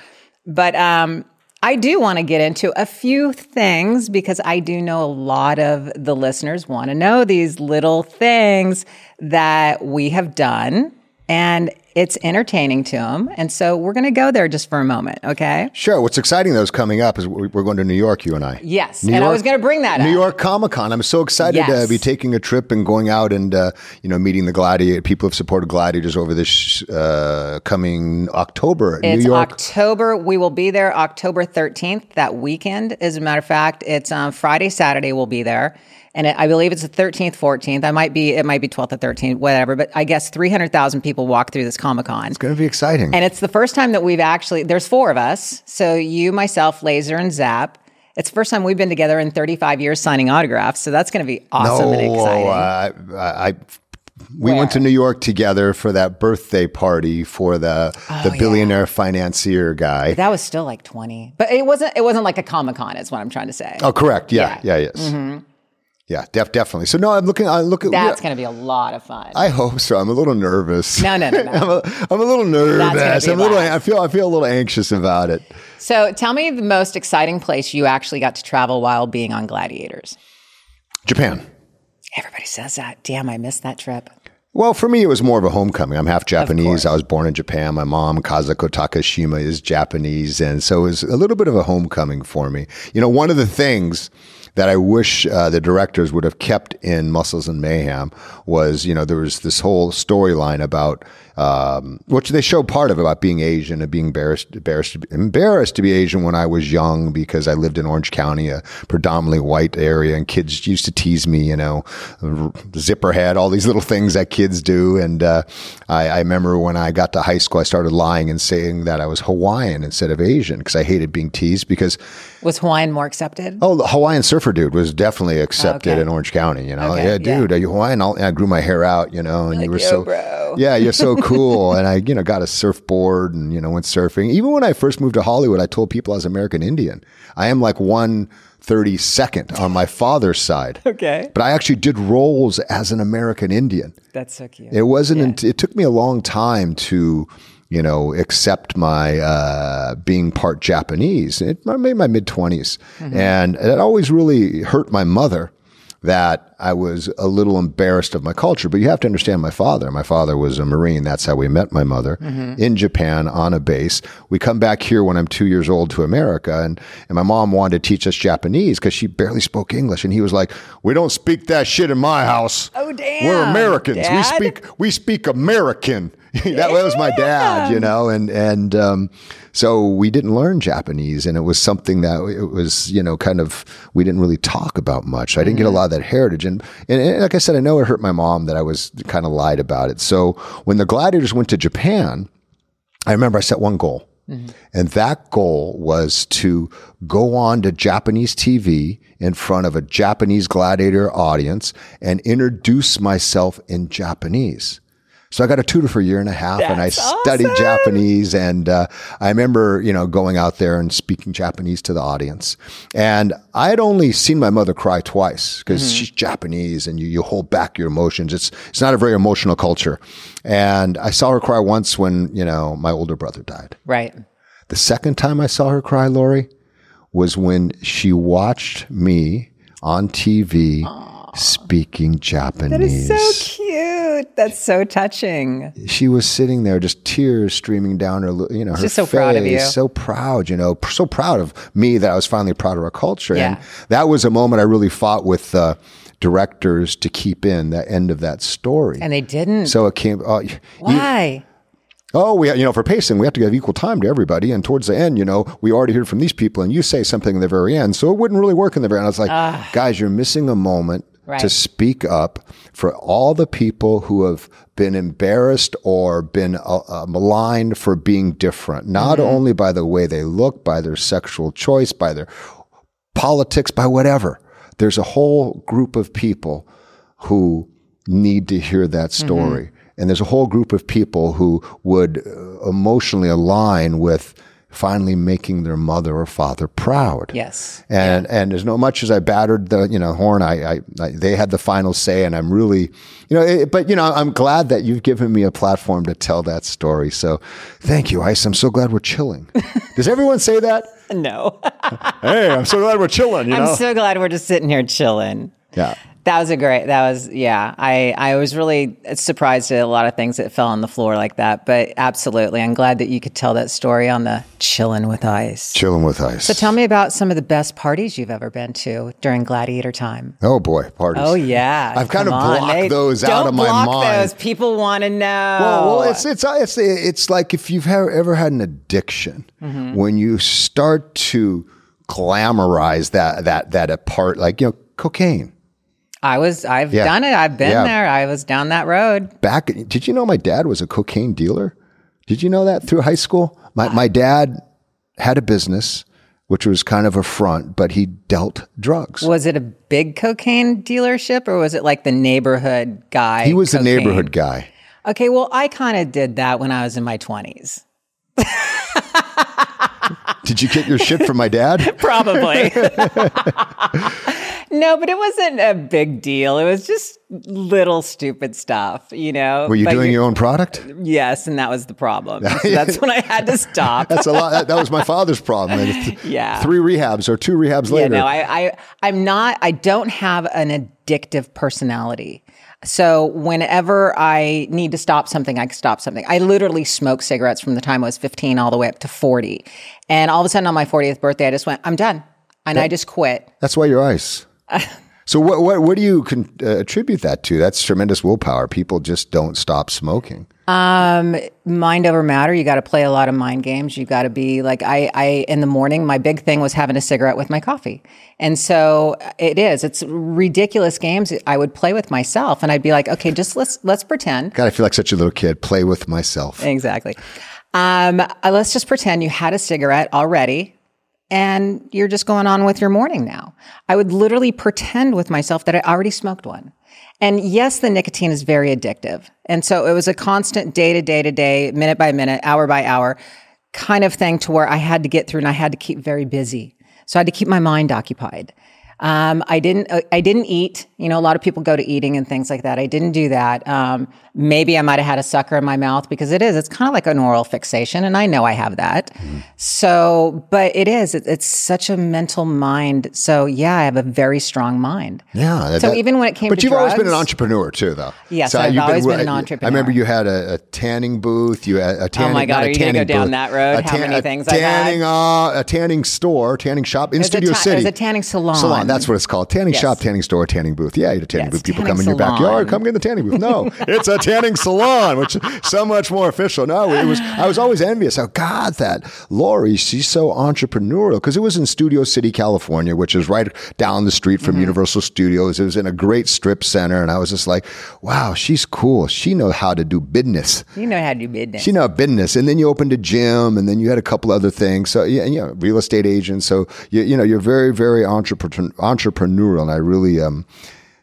But um, I do want to get into a few things because I do know a lot of the listeners want to know these little things that we have done. And it's entertaining to them. And so we're going to go there just for a moment. Okay. Sure. What's exciting though is coming up is we- we're going to New York, you and I. Yes. New and I was going to bring that New up. York Comic Con. I'm so excited to be taking a trip and going out and uh, you know meeting the gladiator people have supported gladiators over this uh, coming October. It's New York. October. We will be there October 13th, that weekend. As a matter of fact, it's um, Friday, Saturday, we'll be there. And it, I believe it's the 13th, 14th. I might be, it might be 12th or 13th, whatever. But I guess 300,000 people walk through this Comic Con. it's going to be exciting. And it's the first time that we've actually, there's four of us. So you, myself, Laser, and Zap. It's the first time we've been together in 35 years signing autographs. So that's going to be awesome and exciting. uh, I, I we went to New York together for that birthday party for the the billionaire financier guy. Oh, that was still like 20. But it wasn't, it wasn't like a Comic Con, is what I'm trying to say. oh, correct. Yeah, yeah, yes. Yeah, def- definitely. So no, I'm looking. I look at That's yeah, going to be a lot of fun. I hope so. I'm a little nervous. No, no, no, no. I'm, a, I'm a little nervous. I'm a little. I feel. I feel a little anxious about it. so tell me the most exciting place you actually got to travel while being on Gladiators. Japan. Everybody says that. Damn, I missed that trip. Well, for me, it was more of a homecoming. I'm half Japanese. I was born in Japan. My mom, Kazuko Takashima, is Japanese. And so it was a little bit of a homecoming for me. You know, one of the things that I wish uh, the directors would have kept in Muscles and Mayhem was, you know, there was this whole storyline about, um, which they show part of about being Asian and being embarrassed, embarrassed, to be, embarrassed to be Asian when I was young because I lived in Orange County, a predominantly white area, and kids used to tease me, you know, zipper head, all these little things that kids do. And uh, I, I remember when I got to high school, I started lying and saying that I was Hawaiian instead of Asian because I hated being teased because Was Hawaiian more accepted? Oh, the Hawaiian surfer dude was definitely accepted Okay. in Orange County. You know, Okay, yeah, yeah. dude, are you Hawaiian? I grew my hair out, you know, and you were "Yo, so, bro." yeah, you're so cool. and I, you know, got a surfboard and you know went surfing. Even when I first moved to Hollywood, I told people I was American Indian. I am like one thirty second on my father's side. Okay. But I actually did roles as an American Indian. That's so cute. It wasn't. unt- It took me a long time to, you know, accept my uh, being part Japanese. It made my mid 20s and it always really hurt my mother that I was a little embarrassed of my culture. But you have to understand my father. My father was a Marine. That's how we met my mother mm-hmm. in Japan on a base. We come back here when I'm two years old to America, and, and my mom wanted to teach us Japanese because she barely spoke English. And he was like, "We don't speak that shit in my house. Oh, damn, We're Americans. Dad." We speak we speak American." that was my dad, you know, and and um, so we didn't learn Japanese, and it was something that it was, you know, kind of we didn't really talk about much. I didn't get a lot of that heritage, and, and and like I said, I know it hurt my mom that I was kind of lied about it. So when the Gladiators went to Japan, I remember I set one goal. And that goal was to go on to Japanese TV in front of a Japanese gladiator audience and introduce myself in Japanese. So I got a tutor for a year and a half, and I studied Japanese. And uh, I remember, you know, going out there and speaking Japanese to the audience. And I had only seen my mother cry twice because she's Japanese, and you you hold back your emotions. It's it's not a very emotional culture. And I saw her cry once when you know my older brother died. Right. The second time I saw her cry, Lori, was when she watched me on TV speaking Japanese. That is so cute. That's so touching. she was sitting there, just tears streaming down her, you know, her just so face, proud of you. so proud, you know, so proud of me that I was finally proud of our culture. Yeah. And that was a moment I really fought with uh, directors to keep in the end of that story. And they didn't. so it came. Uh, you- Why? Oh, we you know for pacing we have to give equal time to everybody, and towards the end, you know, we already heard from these people, and you say something in the very end, so it wouldn't really work in the very end. I was like, guys, you're missing a moment to speak up for all the people who have been embarrassed or been uh, uh, maligned for being different, not only by the way they look, by their sexual choice, by their politics, by whatever. There's a whole group of people who need to hear that story. And there's a whole group of people who would uh, emotionally align with finally making their mother or father proud. Yes. And and as no much as I battered the you know horn, I, I, I they had the final say, and I'm really you know. It, but you know, I'm glad that you've given me a platform to tell that story. So thank you, Ice. I'm so glad we're chilling. Does everyone say that? No. hey, I'm so glad we're chilling. You know. I'm so glad we're just sitting here chilling. Yeah. That was a great. That was yeah. I I was really surprised at a lot of things that fell on the floor like that. But absolutely, I'm glad that you could tell that story on the chilling with ice. Chilling with Ice. So tell me about some of the best parties you've ever been to during Gladiator time. oh boy, parties. Oh yeah, I've kind Come of on. blocked those out don't of my block mind. Those people want to know. Well, well, it's it's it's it's like if you've ever, ever had an addiction, Mm-hmm. when you start to glamorize that that that apart, like you know, cocaine. I was. I've Yeah. done it. I've been Yeah. there. I was down that road. Back, did you know my dad was a cocaine dealer? Did you know that through high school? My uh, my dad had a business, which was kind of a front, but he dealt drugs. Was it a big cocaine dealership or was it like the neighborhood guy? he was the neighborhood guy. Okay, well, I kind of did that when I was in my 20s. Did you get your shit from my dad? Probably. No, but it wasn't a big deal. It was just little stupid stuff, you know. Were you But doing your own product? Yes, and that was the problem. So that's when I had to stop. That's a lot. That, that was my father's problem. Th- Yeah. Three rehabs or two rehabs Yeah, later. no, I, I, I'm not. I don't have an addictive personality. So whenever I need to stop something, I can stop something. I literally smoked cigarettes from the time I was 15 all the way up to 40, and all of a sudden on my 40th birthday, I just went, I'm done, and I just quit. That's why you're ice. so what, what, what do you con- uh, attribute that to? That's tremendous willpower. People just don't stop smoking. Mind over matter. You got to play a lot of mind games. You got to be like I, I in the morning. My big thing was having a cigarette with my coffee, and so it is. It's ridiculous games I would play with myself, and I'd be like, okay, just let's let's pretend. God, I feel like such a little kid. Play with myself. Exactly. Um, uh, let's just pretend you had a cigarette already. And you're just going on with your morning now. I would literally pretend with myself that I already smoked one. And yes, the nicotine is very addictive. And so it was a constant day to day to day, minute by minute, hour by hour kind of thing to where I had to get through and I had to keep very busy. So I had to keep my mind occupied. Um, I didn't. Uh, I didn't eat. You know, a lot of people go to eating and things like that. I didn't do that. Um, maybe I might have had a sucker in my mouth because it is. It's kind of like an oral fixation, and I know I have that. So, but it is. It, it's such a mental mind. So, yeah, I have a very strong mind. Yeah. that- So that- even when it came but to you've always been an entrepreneur too, though. Yes, So I've you've always been an entrepreneur. I remember you had a, a tanning booth. You had a tanning. Oh my God, are you gonna go down booth, that road? a How many things tanning, uh, a tanning store, tanning shop in Studio ta- City. it's a tanning salon. Salon. That's what it's called. Tanning Yes. shop, tanning store, tanning booth. Yeah, you a tanning Yes, booth. People tanning come in your salon. backyard. Come get in the tanning booth. No, it's a tanning salon, which is so much more official. No, it was. I was always envious. Oh God, that Lori, she's so entrepreneurial because it was in Studio City, California, which is right down the street Mm-hmm. from Universal Studios. It was in a great strip center, and I was just like, wow, she's cool. She knows how to do business. You know how to do business. She know business, and then you opened a gym, and then you had a couple other things. So yeah, know, real estate agent. So you, you know, you're very, very entrepreneur, entrepreneurial, and I really, um,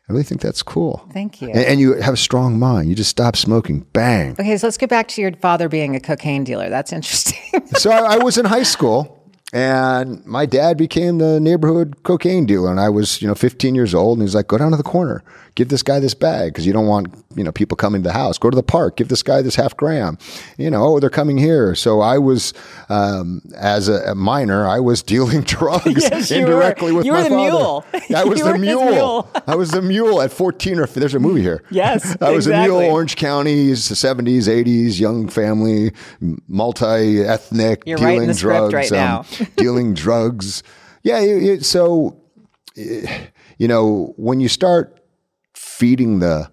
I really think that's cool. Thank you. And, and you have a strong mind. You just stop smoking. Bang. okay, so let's get back to your father being a cocaine dealer. That's interesting. so I, I was in high school. And my dad became the neighborhood cocaine dealer, and I was, you know, 15 years old. And he's like, "Go down to the corner, give this guy this bag because you don't want, you know, people coming to the house. Go to the park, give this guy this half gram. You know, oh, they're coming here." So I was, um, as a, a minor, I was dealing drugs Yes, you were. indirectly with You my were the father. mule. I was You the mule. mule. I was the mule at 14 or there's a movie here. Yes, I was a mule. Orange County, 70s, 80s, young family, multi ethnic, dealing writing the script drugs, right um, now. dealing drugs. Yeah, it, it- so eh, you know when you start feeding the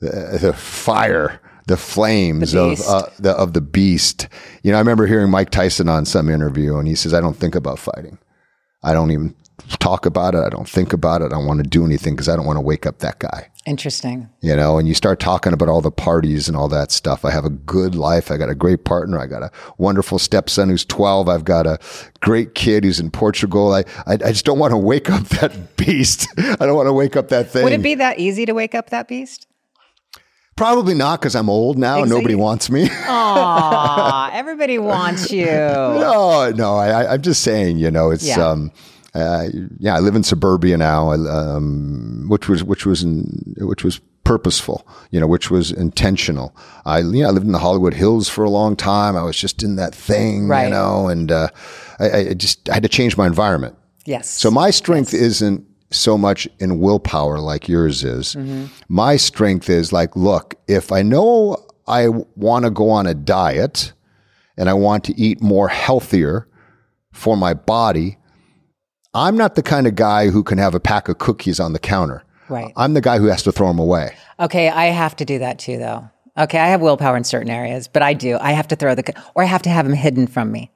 the, the fire, the flames The of uh, the of the beast. You know, I remember hearing Mike Tyson on some interview, and he says, "I don't think about fighting. I don't even talk about it. I don't think about it. I don't want to do anything because I don't want to wake up that guy." Interesting. you know, and you start talking about all the parties and all that stuff. I have a good life. I got a great partner. I got a wonderful stepson who's 12. I've got a great kid who's in Portugal. I, I, I just don't want to wake up that beast. I don't want to wake up that thing. Would it be that easy to wake up that beast? Probably not because I'm old now and Exactly. nobody wants me. Aw, everybody wants you. no, no, I, I'm just saying, you know, it's, Yeah. um, uh, yeah, I live in suburbia now, um, which was, which was, in, which was purposeful, you know, which was intentional. I, you know, I lived in the Hollywood Hills for a long time. I was just in that thing, you know, and, uh, I, I just, I had to change my environment. Yes. So my strength isn't so much in willpower like yours is. My strength is like, look, if I know I want to go on a diet and I want to eat more healthier for my body, I'm not the kind of guy who can have a pack of cookies on the counter. Right. I'm the guy who has to throw them away. Okay, I have to do that too, though. Okay, I have willpower in certain areas, but I do. I have to throw the, or I have to have them hidden from me.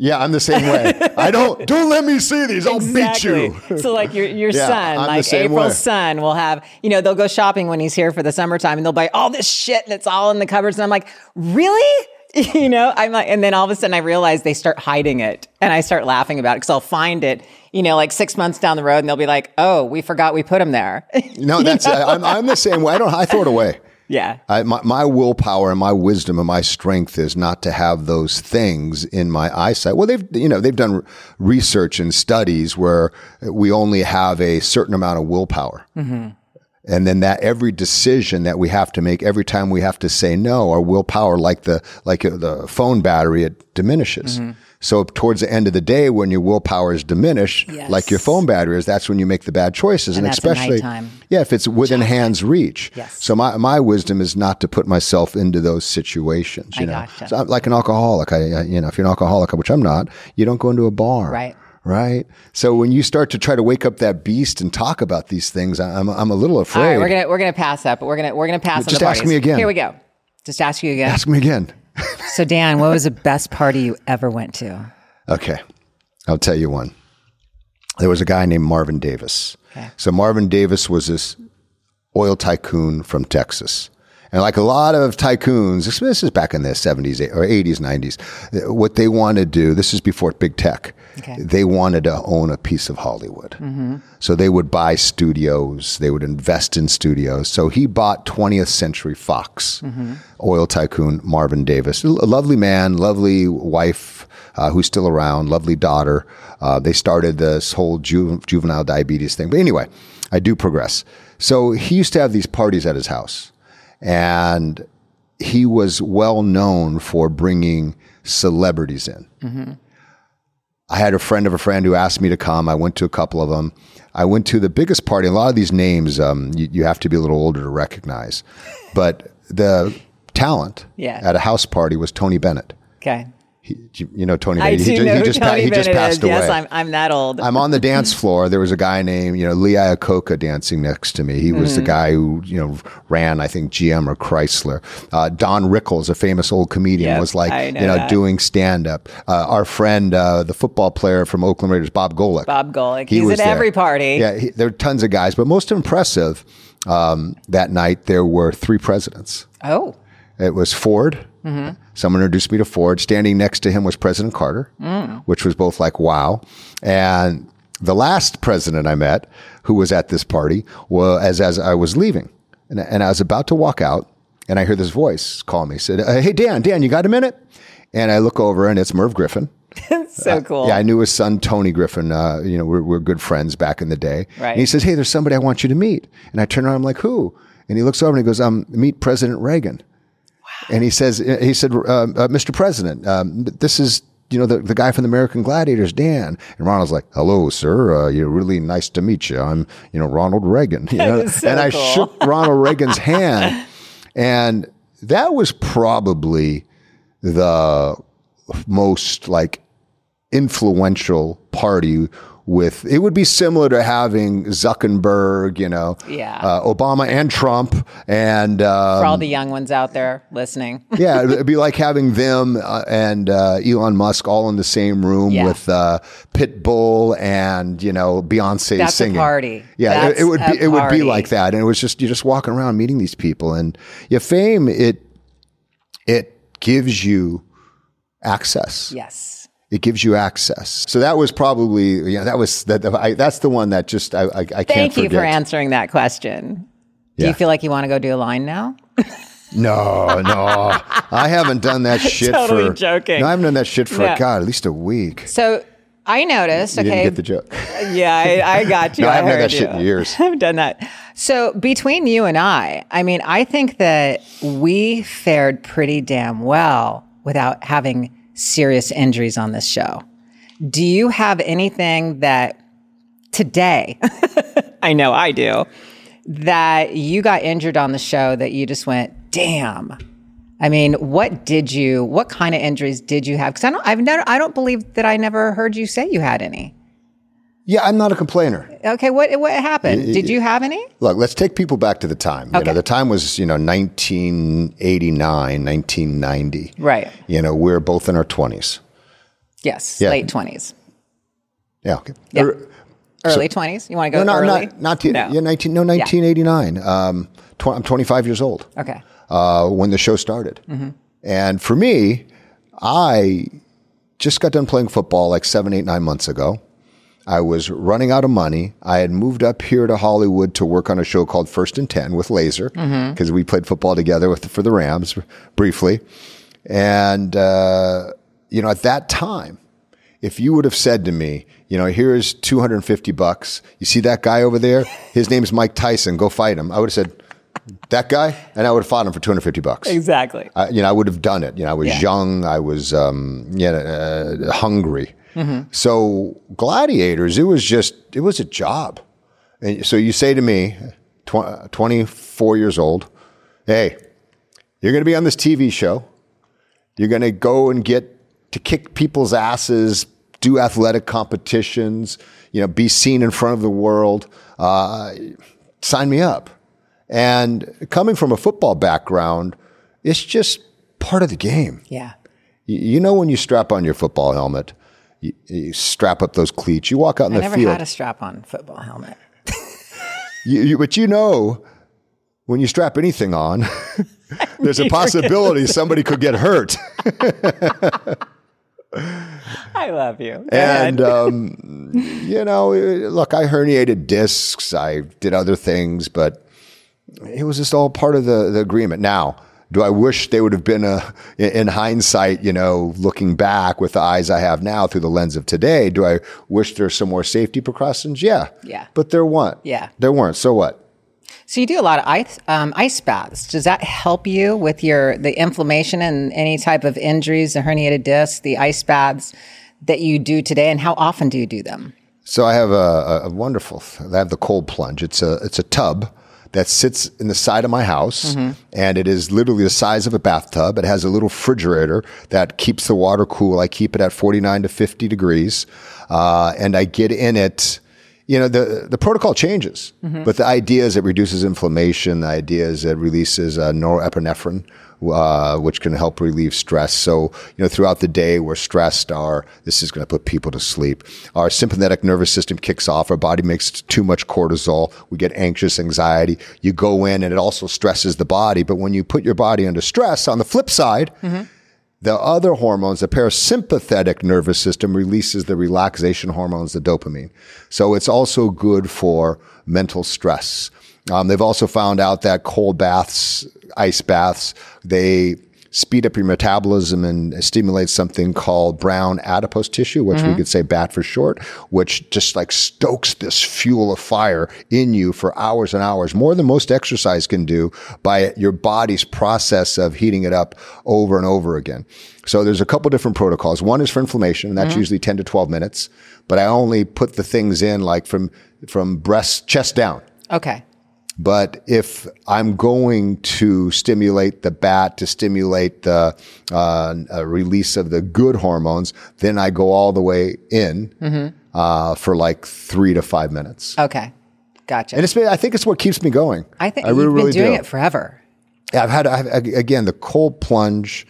Yeah, I'm the same way. I don't don't let me see these. I'll beat you. so like your your Yeah, son, I'm like April's way. son will have, you know, they'll go shopping when he's here for the summertime and they'll buy all this shit and it's all in the cupboards. And I'm like, really? You know, I'm like, and then all of a sudden I realize they start hiding it and I start laughing about it because I'll find it, you know, like six months down the road and they'll be like, oh, we forgot we put them there. No, that's I'm, I'm the same way. I don't. I throw it away. Yeah. I, my, my willpower and my wisdom and my strength is not to have those things in my eyesight. Well, they've you know they've done research and studies where we only have a certain amount of willpower, mm-hmm. And then that every decision that we have to make, every time we have to say no, our willpower, like the like uh, the phone battery, it diminishes. Mm-hmm. So towards the end of the day, when your willpower is diminished, Yes. like your phone battery is, that's when you make the bad choices, and, And especially nighttime. yeah, if it's within hand's reach. Yes. So my, my wisdom is not to put myself into those situations. You I know, gotcha. so I'm like an alcoholic. I, I, you know, if you're an alcoholic, which I'm not, you don't go into a bar. Right. Right. So when you start to try to wake up that beast and talk about these things, I'm, I'm a little afraid. All right, we're gonna we're gonna pass but we're gonna we're gonna pass. on Just ask parties. me again. Here we go. Just ask you again. Ask me again. So Dan, what was the best party you ever went to? Okay. I'll tell you one. There was a guy named Marvin Davis. Okay. So Marvin Davis was this oil tycoon from Texas. And like a lot of tycoons, this, is back in the 70s or 80s, 90s, what they wanted to do, this is before big tech, Okay. they wanted to own a piece of Hollywood. So they would buy studios, they would invest in studios. So he bought 20th Century Fox, oil tycoon Marvin Davis. A lovely man, lovely wife uh, who's still around, lovely daughter. Uh, they started this whole ju- juvenile diabetes thing. But anyway, I do progress. So he used to have these parties at his house, and he was well known for bringing celebrities in. I had a friend of a friend who asked me to come. I went to a couple of them. I went to the biggest party. A lot of these names um, you, you have to be a little older to recognize, but the talent Yeah. at a house party was Tony Bennett. Okay. He, you, know Tony I Bennett. he, know he just, pa- Tony he just passed is. away. Yes, I'm I'm that old. I'm on the dance floor. There was a guy named, you know, Lee Iacocca dancing next to me. He was Mm-hmm. the guy who, you know, ran, I think, GM or Chrysler. Uh, Don Rickles, a famous old comedian, Yep, was like, know you know, that. doing stand up. Uh, our friend, uh, the football player from Oakland Raiders, Bob Golic. Bob Golic. He He's was at there. every party. Yeah, he, there were tons of guys, but most impressive um, that night, there were three presidents. Oh. It was Ford. Someone introduced me to Ford. Standing next to him was President Carter, which was both like, wow. And the last president I met who was at this party was as, as I was leaving. And, and I was about to walk out, and I hear this voice call me. said, uh, Hey, Dan, Dan, you got a minute? And I look over, and it's Merv Griffin. So cool. Yeah, I knew his son Tony Griffin. Uh, you know, we're, we're good friends back in the day. Right. And he says, "Hey, there's somebody I want you to meet." And I turn around, I'm like, "Who?" And he looks over and he goes, "Um, meet President Reagan." And he says, he said, uh, uh, "Mr. President, um, this is." You know the, the guy from the American Gladiators, Dan, and Ronald's like, "Hello, sir. Uh, you're really nice to meet you. I'm, you know, Ronald Reagan." You know? so and I shook Ronald Reagan's hand, and that was probably the most like influential party with it would be similar to having Zuckerberg, you know, Yeah. uh, Obama and Trump, and uh, For all the young ones out there listening. yeah, it'd be like having them uh, and uh, Elon Musk all in the same room Yeah. with uh, Pitbull and you know Beyonce That's a singing. party. Yeah, it, it would be it would be like that, and it was just you're just walking around meeting these people, and your fame it it gives you access. Yes. It gives you access. So that was probably yeah that was that I, that's the one that just I I, I can't Thank you forget. for answering that question. Do Yeah. you feel like you want to go do a line now? No, no, I haven't done that shit Totally for. joking. No, I haven't done that shit for Yeah. God at least a week. So I noticed. You okay. didn't get the joke. yeah, I, I got you. No, I haven't done heard that shit you. in years. I haven't done that. So between you and I, I mean, I think that we fared pretty damn well without having serious injuries on this show. Do you have anything that today, I know I do, that you got injured on the show that you just went, damn. I mean, what did you? What kind of injuries did you have? Because I don't, I've never, I don't believe that I never heard you say you had any. Yeah, I'm not a complainer. Okay, what what happened? Did you have any? Look, let's take people back to the time. You Okay. know, the time was, you know, 1989, 1990. Right. You know, we're both in our 20s. Yes. Yeah. Late twenties, Yeah. Okay. Yeah. Er- early twenties. You want to go no, early? not, not, No. yeah, 19, no, 1989. Um, tw- I'm 25 years old. Okay. uh, when the show started. Mm-hmm. And for me, I just got done playing football like seven, eight, nine months ago. I was running out of money. I had moved up here to Hollywood to work on a show called First and Ten with Laser because we played football together with for the Rams briefly. And uh, you know, at that time, if you would have said to me, you know, here's 250 bucks. You see that guy over there? His name's Mike Tyson. Go fight him. I would have said, that guy, and I would have fought him for 250 bucks. Exactly. I, you know, I would have done it. You know, I was Yeah. young. I was, um, you know, uh, hungry. Mm-hmm. So gladiators, it was just, it was a job. And so you say to me, tw- 24 years old, hey, you're going to be on this TV show. You're going to go and get to kick people's asses, do athletic competitions, you know, be seen in front of the world. Uh, sign me up. And coming from a football background, it's just part of the game. Yeah. You, you know, when you strap on your football helmet, you, you strap up those cleats, you walk out in I the field. I never had a strap on football helmet. You, you, but you know, when you strap anything on, there's a possibility somebody could get hurt. I love you. Go And, um, you know, look, I herniated discs, I did other things, but it was just all part of the, the agreement. Now, do I wish they would have been a, in hindsight, you know, looking back with the eyes I have now through the lens of today, do I wish there's some more safety precautions? Yeah. Yeah. But there weren't. Yeah. There weren't. So what? So you do a lot of ice, um, ice baths. Does that help you with your the inflammation and any type of injuries, the herniated disc, the ice baths that you do today, and how often do you do them? So I have a, a, a wonderful. I have the cold plunge. It's a it's a tub that sits in the side of my house, and it is literally the size of a bathtub. It has a little refrigerator that keeps the water cool. I keep it at forty nine to fifty degrees, uh, and I get in it. You know the the protocol changes, but the idea is it reduces inflammation. The idea is it releases uh, norepinephrine, uh, which can help relieve stress. So, you know, throughout the day, we're stressed. Our this is going to put people to sleep. Our sympathetic nervous system kicks off. Our body makes too much cortisol. We get anxious, anxiety. You go in, and it also stresses the body. But when you put your body under stress, on the flip side. The other hormones, the parasympathetic nervous system releases the relaxation hormones, the dopamine. So it's also good for mental stress. Um, they've also found out that cold baths, ice baths, they speed up your metabolism and stimulate something called brown adipose tissue, which we could say BAT for short, which just like stokes this fuel of fire in you for hours and hours, more than most exercise can do by your body's process of heating it up over and over again. So there's a couple different protocols. One is for inflammation, and that's usually 10 to 12 minutes, but I only put the things in like from, from breast, chest down. Okay. But if I'm going to stimulate the bat to stimulate the uh, uh, release of the good hormones, then I go all the way in uh, for like three to five minutes. Okay. Gotcha. And it's been, I think it's what keeps me going. I think I really, you've been really doing do. it forever. Yeah, I've had I've, again the cold plunge.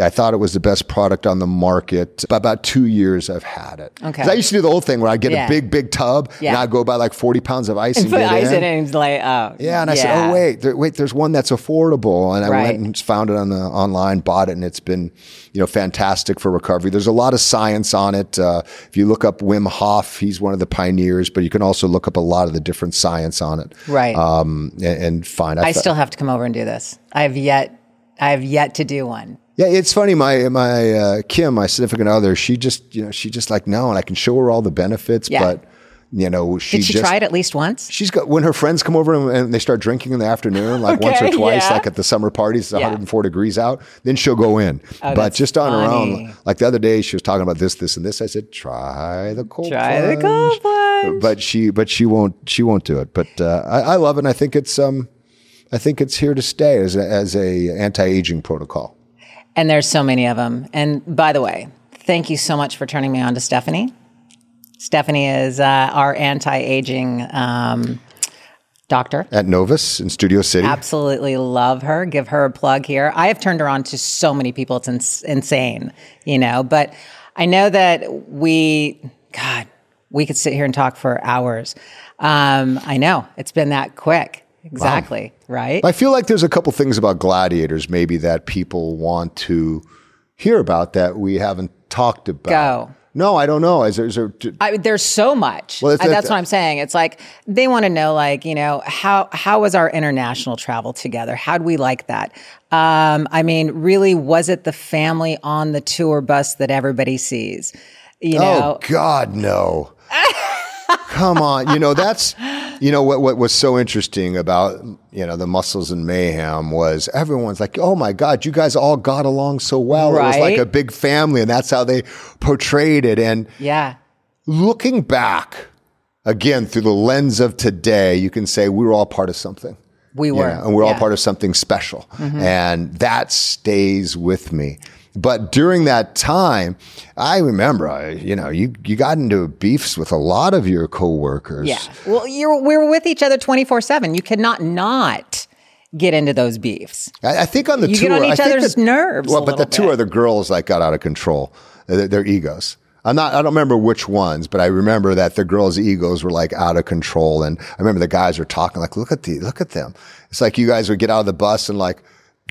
I thought it was the best product on the market. About, about two years I've had it. Okay. I used to do the old thing where I get Yeah. a big, big tub Yeah. and I go buy like 40 pounds of ice and, Put get ice in. and like, oh. Yeah, and I said, "Oh wait, there, wait, there's one that's affordable," and I Right. went and found it on the online, bought it, and it's been, you know, fantastic for recovery. There's a lot of science on it. Uh, if you look up Wim Hof, he's one of the pioneers, but you can also look up a lot of the different science on it, Right. Um, and, and find. I thought- still have to come over and do this. I have yet, I have yet to do one. Yeah, it's funny. My my uh, Kim, my significant other, she just you know she just like no, and I can show her all the benefits, Yeah. but you know she Did she just try it at least once? She's got when her friends come over and, and they start drinking in the afternoon, like once or twice, yeah. like at the summer parties, it's Yeah. 104 degrees out. Then she'll go in, but just on her own. Like the other day, she was talking about this, this, and this. I said, "Try the cold Try the cold plunge. But she, but she won't, she won't do it. But uh, I, I love it. and I think it's, um, I think it's here to stay as a, as a anti-aging protocol. And there's so many of them. And by the way, thank you so much for turning me on to Stephanie. Stephanie is uh, our anti-aging um, doctor. At Novus in Studio City. Absolutely love her. Give her a plug here. I have turned her on to so many people. It's ins- insane, you know. But I know that we, God, we could sit here and talk for hours. Um, I know it's been that quick. Exactly. Right. I feel like there's a couple things about gladiators maybe that people want to hear about that we haven't talked about. Go. No, I don't know. Is there, is there, I, there's so much. Well, Uh, that's what I'm saying. It's like they want to know, like you know, how how was our international travel together? How do we like that? Um, I mean, really, was it the family on the tour bus that everybody sees? You know, Oh God, no! Come on, you know that's you know what what was so interesting about you know the muscles and mayhem was everyone's like, oh my God, you guys all got along so well. It was like a big family, and that's how they portrayed it. And yeah, looking back again through the lens of today, you can say we were all part of something. we you were, know, and we're all Yeah. Mm-hmm. part of something special. And that stays with me. But during that time, I remember, I, you know, you, you got into beefs with a lot of your coworkers. Yeah. Well, you're we were with each other 24 seven. You could not not get into those beefs. I, I think on the You tour, get on I each think other's that- nerves Well, but the bit. the girls like got out of control, their, their egos. I'm not. I don't remember which ones, but I remember that the girls' egos were like out of control, and I remember the guys were talking like, "Look at the, look at them." It's like you guys would get out of the bus and like,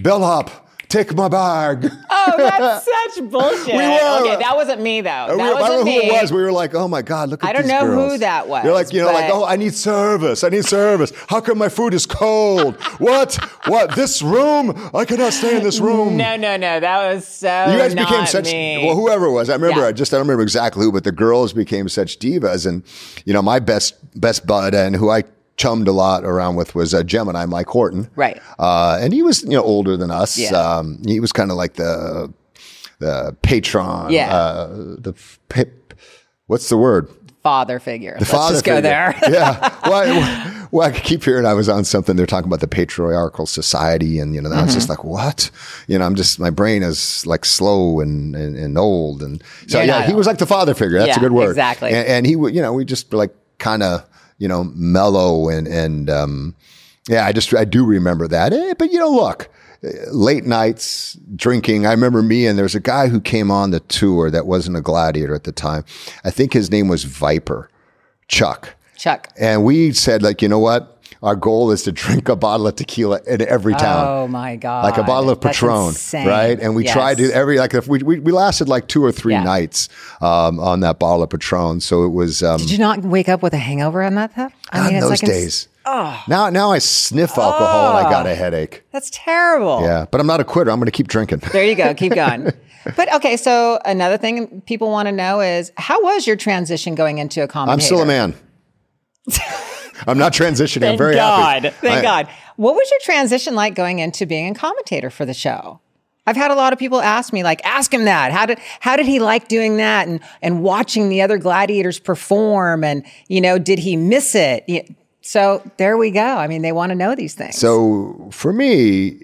"Bill up, take my bag." Oh, that's such bullshit. We were. Okay, that wasn't me though. That we, I don't know who it was. We were like, oh my God, look at I don't know who that was, You're like, you know, like, oh, I need service. I need service. How come my food is cold? what? What? This room? I cannot stay in this room. No, no, no. That was so. You guys became such me. well, whoever it was. I remember. Yeah. I just I don't remember exactly who, but the girls became such divas, and you know, my best best bud and who I chummed a lot around with was uh, Gemini Mike Horton, Right. Uh, and he was you know older than us. Yeah. Um, he was kind of like the the patron. Yeah. Uh, the pa- what's the word? father figure. Let's father just go figure. there. yeah. Well, I, well, I keep hearing I was on something. They're talking about the patriarchal society, and you know, I was Mm-hmm. just like, what? You know, I'm just my brain is like slow and and, and old, and so You're yeah, he old. was like the father figure. That's a good word, exactly. And, and he, would, you know, we just like kind of you know mellow and and um, yeah, I just I do remember that. Eh, but you know, look. eh, Late nights drinking. I remember me and there's a guy who came on the tour that wasn't a gladiator at the time. I think his name was Viper, Chuck. Chuck. And we said, like, you know what? Our goal is to drink a bottle of tequila in every town. Oh my god. Like a bottle of Patron, right? And we Yes. tried to every like if we, we we lasted like two or three Yeah. nights um, on that bottle of Patron. So it was um, Did you not wake up with a hangover on that? Though? I on those ins- Oh. Now now I sniff alcohol and I got a headache. That's terrible. Yeah, but I'm not a quitter. I'm going to keep drinking. There you go. Keep going. But okay, so another thing people want to know is how was your transition going into a comedy? I'm still a man. I'm not transitioning. I'm Thank very God. happy. Thank I- God. What was your transition like going into being a commentator for the show? I've had a lot of people ask me, like, ask him that. How did how did he like doing that and and watching the other gladiators perform? And you know, did he miss it? So there we go. I mean, they want to know these things. So for me,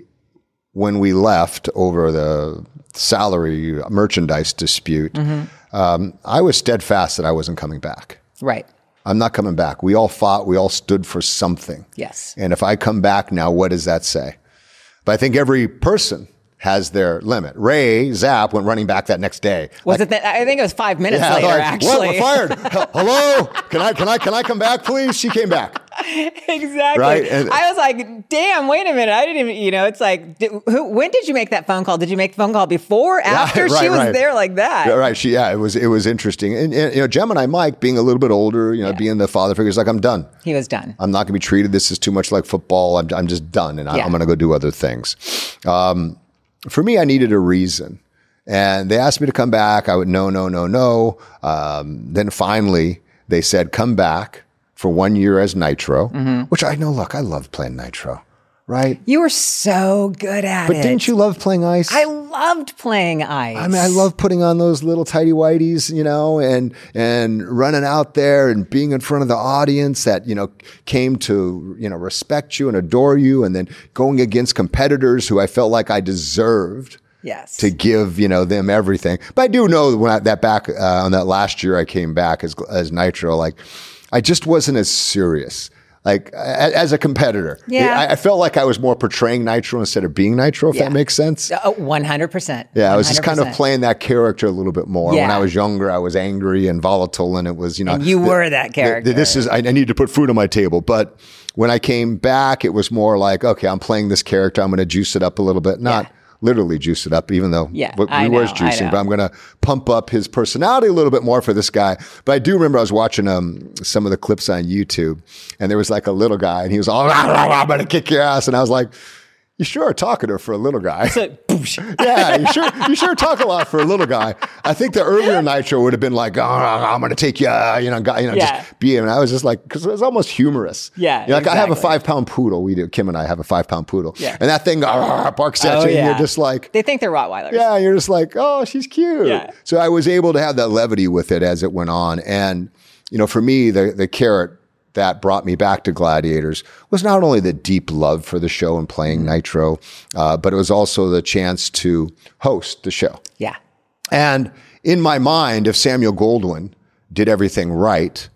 when we left over the salary merchandise dispute, Mm-hmm. um, I was steadfast that I wasn't coming back. right. I'm not coming back. We all fought. We all stood for something. Yes. And if I come back now, what does that say? But I think every person has their limit. Ray Zap went running back that next day. Was it that? I think it was five minutes Yeah, later. like, actually, What? We're fired. Hello? Can I can I can I come back, please? She came back. exactly. Right? And- I was like, "Damn! Wait a minute! I didn't even. You know, it's like, did, who? When did you make that phone call? Did you make the phone call before? After? right, she was right. there like that. Yeah, right. She, yeah, it was it was interesting. And, and you know, Gemini Mike being a little bit older, you know, being the father figure, is like, I'm done. He was done. I'm not going to be treated. This is too much like football. I'm, I'm just done, and I, Yeah. I'm going to go do other things. Um, for me, I needed a reason, and they asked me to come back. I would no, no, no, no. Um, then finally, they said, come back for one year as Nitro, Mm-hmm. which I know. Look, I love playing Nitro, right? You were so good at But it. But didn't you love playing ice? I loved playing ice. I mean, I love putting on those little tidy whities, you know, and and running out there and being in front of the audience that you know came to you know respect you and adore you, and then going against competitors who I felt like I deserved Yes. to give you know them everything. But I do know that when I, that back uh, on that last year I came back as as Nitro, like I just wasn't as serious. Like as a competitor, Yeah. I, I felt like I was more portraying Nitro instead of being Nitro. If Yeah. that makes sense. Uh, oh, 100%. Yeah, I was just kind of playing that character a little bit more. When I was younger, I was angry and volatile, and it was you know And you th- were that th- character. this is I, I need to put food on my table. But when I came back, it was more like okay, I'm playing this character. I'm going to juice it up a little bit. Not Yeah. Literally juice it up, even though Yeah, what I we was know, I juicing, but I'm going to pump up his personality a little bit more for this guy. But I do remember I was watching um, some of the clips on YouTube and there was like a little guy and he was all, I'm going to kick your ass. And I was like, you sure are talkative for a little guy. yeah, you sure you sure talk a lot for a little guy. I think the earlier Nitro would have been like, oh, I'm going to take you, you know, guy, you know, Yeah. just be. And I was just like, because it was almost humorous. Yeah, You're like I have a five pound poodle. We do. Kim and I have a five pound poodle. Yeah. and that thing uh, barks at Oh, you, and yeah. you're just like, They think they're Rottweilers. yeah, you're just like, oh, she's cute. Yeah. So I was able to have that levity with it as it went on. And, you know, for me, the, the carrot that brought me back to Gladiators was not only the deep love for the show and playing Mm-hmm. Nitro, uh, but it was also the chance to host the show. Yeah. And in my mind, if Samuel Goldwyn did everything right,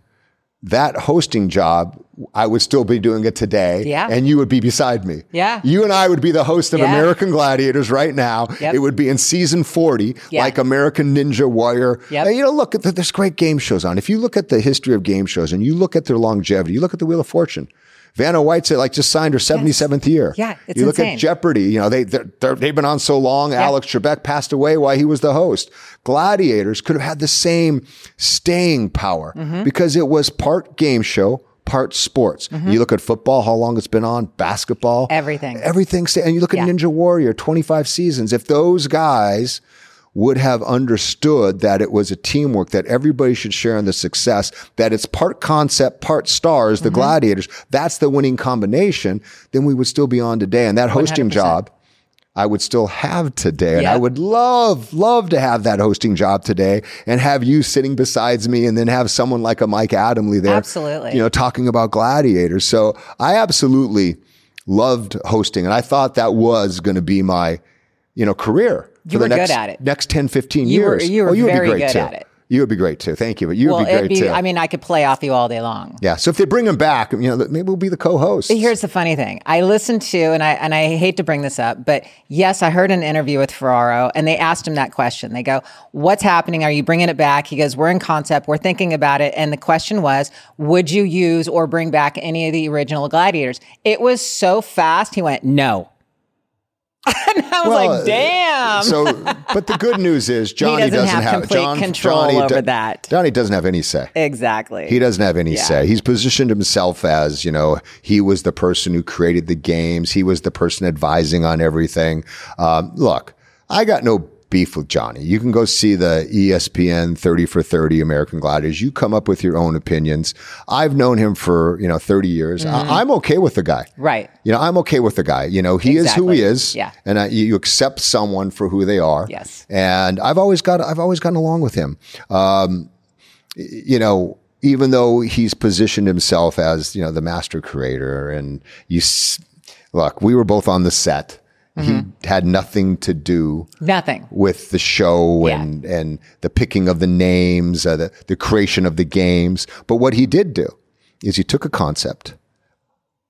that hosting job, I would still be doing it today. Yeah. And you would be beside me. Yeah. You and I would be the host of Yeah. American Gladiators right now. Yep. It would be in season 40, Yeah. like American Ninja Warrior. Yep. And, you know, look, at the, there's great game shows on. If you look at the history of game shows and you look at their longevity, you look at the Wheel of Fortune. Vanna White's like just signed her 77th year. Yeah, it's you look insane. at Jeopardy. You know they they're, they're, they've been on so long. Alex Trebek passed away while he was the host. Gladiators could have had the same staying power Mm-hmm. because it was part game show, part sports. You look at football, how long it's been on, basketball, Everything. everything. And you look at Yeah. Ninja Warrior, twenty five seasons. If those guys would have understood that it was a teamwork, that everybody should share in the success, that it's part concept, part stars, Mm-hmm. the gladiators, that's the winning combination, then we would still be on today. And that hosting 100%. job, I would still have today. And Yeah. I would love, love to have that hosting job today and have you sitting besides me and then have someone like a Mike Adamle there. Absolutely. You know, talking about gladiators. So I absolutely loved hosting. And I thought that was going to be my, you know, career You were good at it. next 10, 15 You were- years. you were oh, you would very be great good too. at it. You would be great too. Thank you. But you well, would be great be, too. I mean, I could play off you all day long. yeah. So if they bring him back, you know, maybe we'll be the co-host. Here's the funny thing. I listened to, and I and I hate to bring this up, but yes, I heard an interview with Ferraro, and they asked him that question. They go, "What's happening? Are you bringing it back?" He goes, "We're in concept. We're thinking about it." And the question was, "Would you use or bring back any of the original gladiators?" It was so fast. He went, "No." and I was Well, like, "Damn." So, but the good news is Johnny doesn't have have, complete John, control Johnny over that. Johnny doesn't have any say. exactly. He doesn't have any Yeah. say. He's positioned himself as, you know, he was the person who created the games. He was the person advising on everything. Um, look, I got no beef with Johnny. You can go see the ESPN 30 for 30 American Gladiators. You come up with your own opinions. I've known him for, you know, 30 years. I, I'm okay with the guy. Mm-hmm. Right. You know, I'm okay with the guy. You know, he is who he is. Yeah. And I, you accept someone for who they are. Yes. And I've always got, I've always gotten along with him. Um, you know, even though he's positioned himself as, you know, the master creator and you s- look, we were both on the set. He had nothing to do Nothing. with the show Yeah. and, and the picking of the names, uh, the, the creation of the games. But what he did do is he took a concept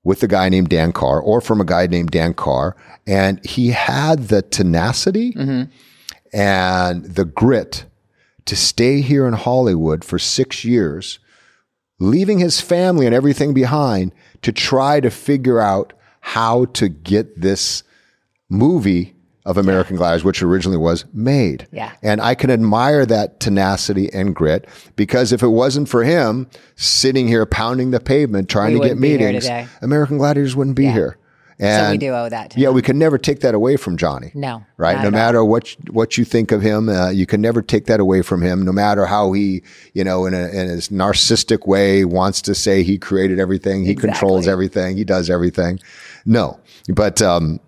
with a guy named Dan Carr or from a guy named Dan Carr, and he had the tenacity and the grit to stay here in Hollywood for six years, leaving his family and everything behind to try to figure out how to get this movie of American Gladiators, which originally was made. Yeah. And I can admire that tenacity and grit because if it wasn't for him sitting here pounding the pavement trying We to get wouldn't be here meetings. American Gladiators wouldn't be Yeah. here. And so we do owe that to yeah, him. we can never take that away from Johnny. No, right? No at matter what you- what you think of him, uh, you can never take that away from him. No matter how he, you know, in a in his narcissistic way, wants to say he created everything, he controls everything, he does everything. No, but um,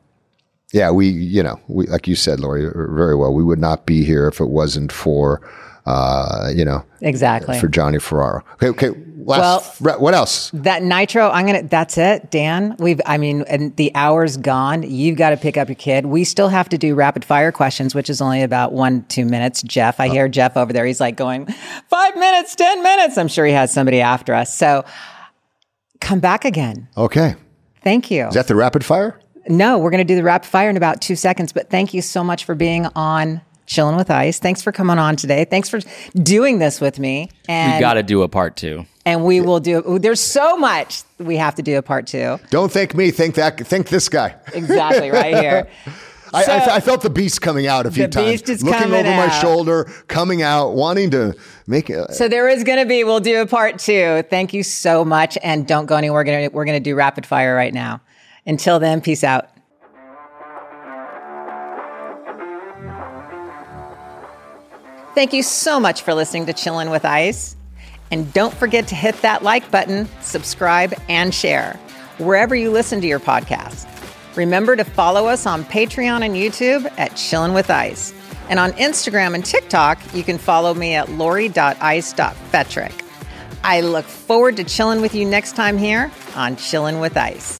yeah, we, you know, we like you said, Lori, very well. We would not be here if it wasn't for, uh, you know, Exactly. for Johnny Ferraro. Okay, okay. Last, Well- what else? That nitro, I'm gonna. That's it, Dan. We've. I mean, and the hour's gone. You've got to pick up your kid. We still have to do rapid fire questions, which is only about one two minutes. Jeff, I hear Jeff over there. He's like going five minutes, ten minutes. I'm sure he has somebody after us. So come back again. Okay, Thank you. is that the rapid fire? No, we're going to do the rapid fire in about two seconds. But thank you so much for being on Chilling with Ice. Thanks for coming on today. Thanks for doing this with me. And We got to do a part two. and we will do. There's so much we have to do a part two. Don't thank me. Thank that. Thank this guy. Exactly right here. I, So- I, I felt the beast coming out a few The times, beast is looking coming over my shoulder, coming out, wanting to make it. So there is going to be. We'll do a part two. Thank you so much, and don't go anywhere. We're gonna we're gonna do rapid fire right now. Until then, peace out. Thank you so much for listening to Chillin' with Ice. And don't forget to hit that like button, subscribe, and share wherever you listen to your podcast. Remember to follow us on Patreon and YouTube at Chillin' with Ice. And on Instagram and TikTok, you can follow me at lori.ice.fetrick. I look forward to chilling with you next time here on Chillin' with Ice.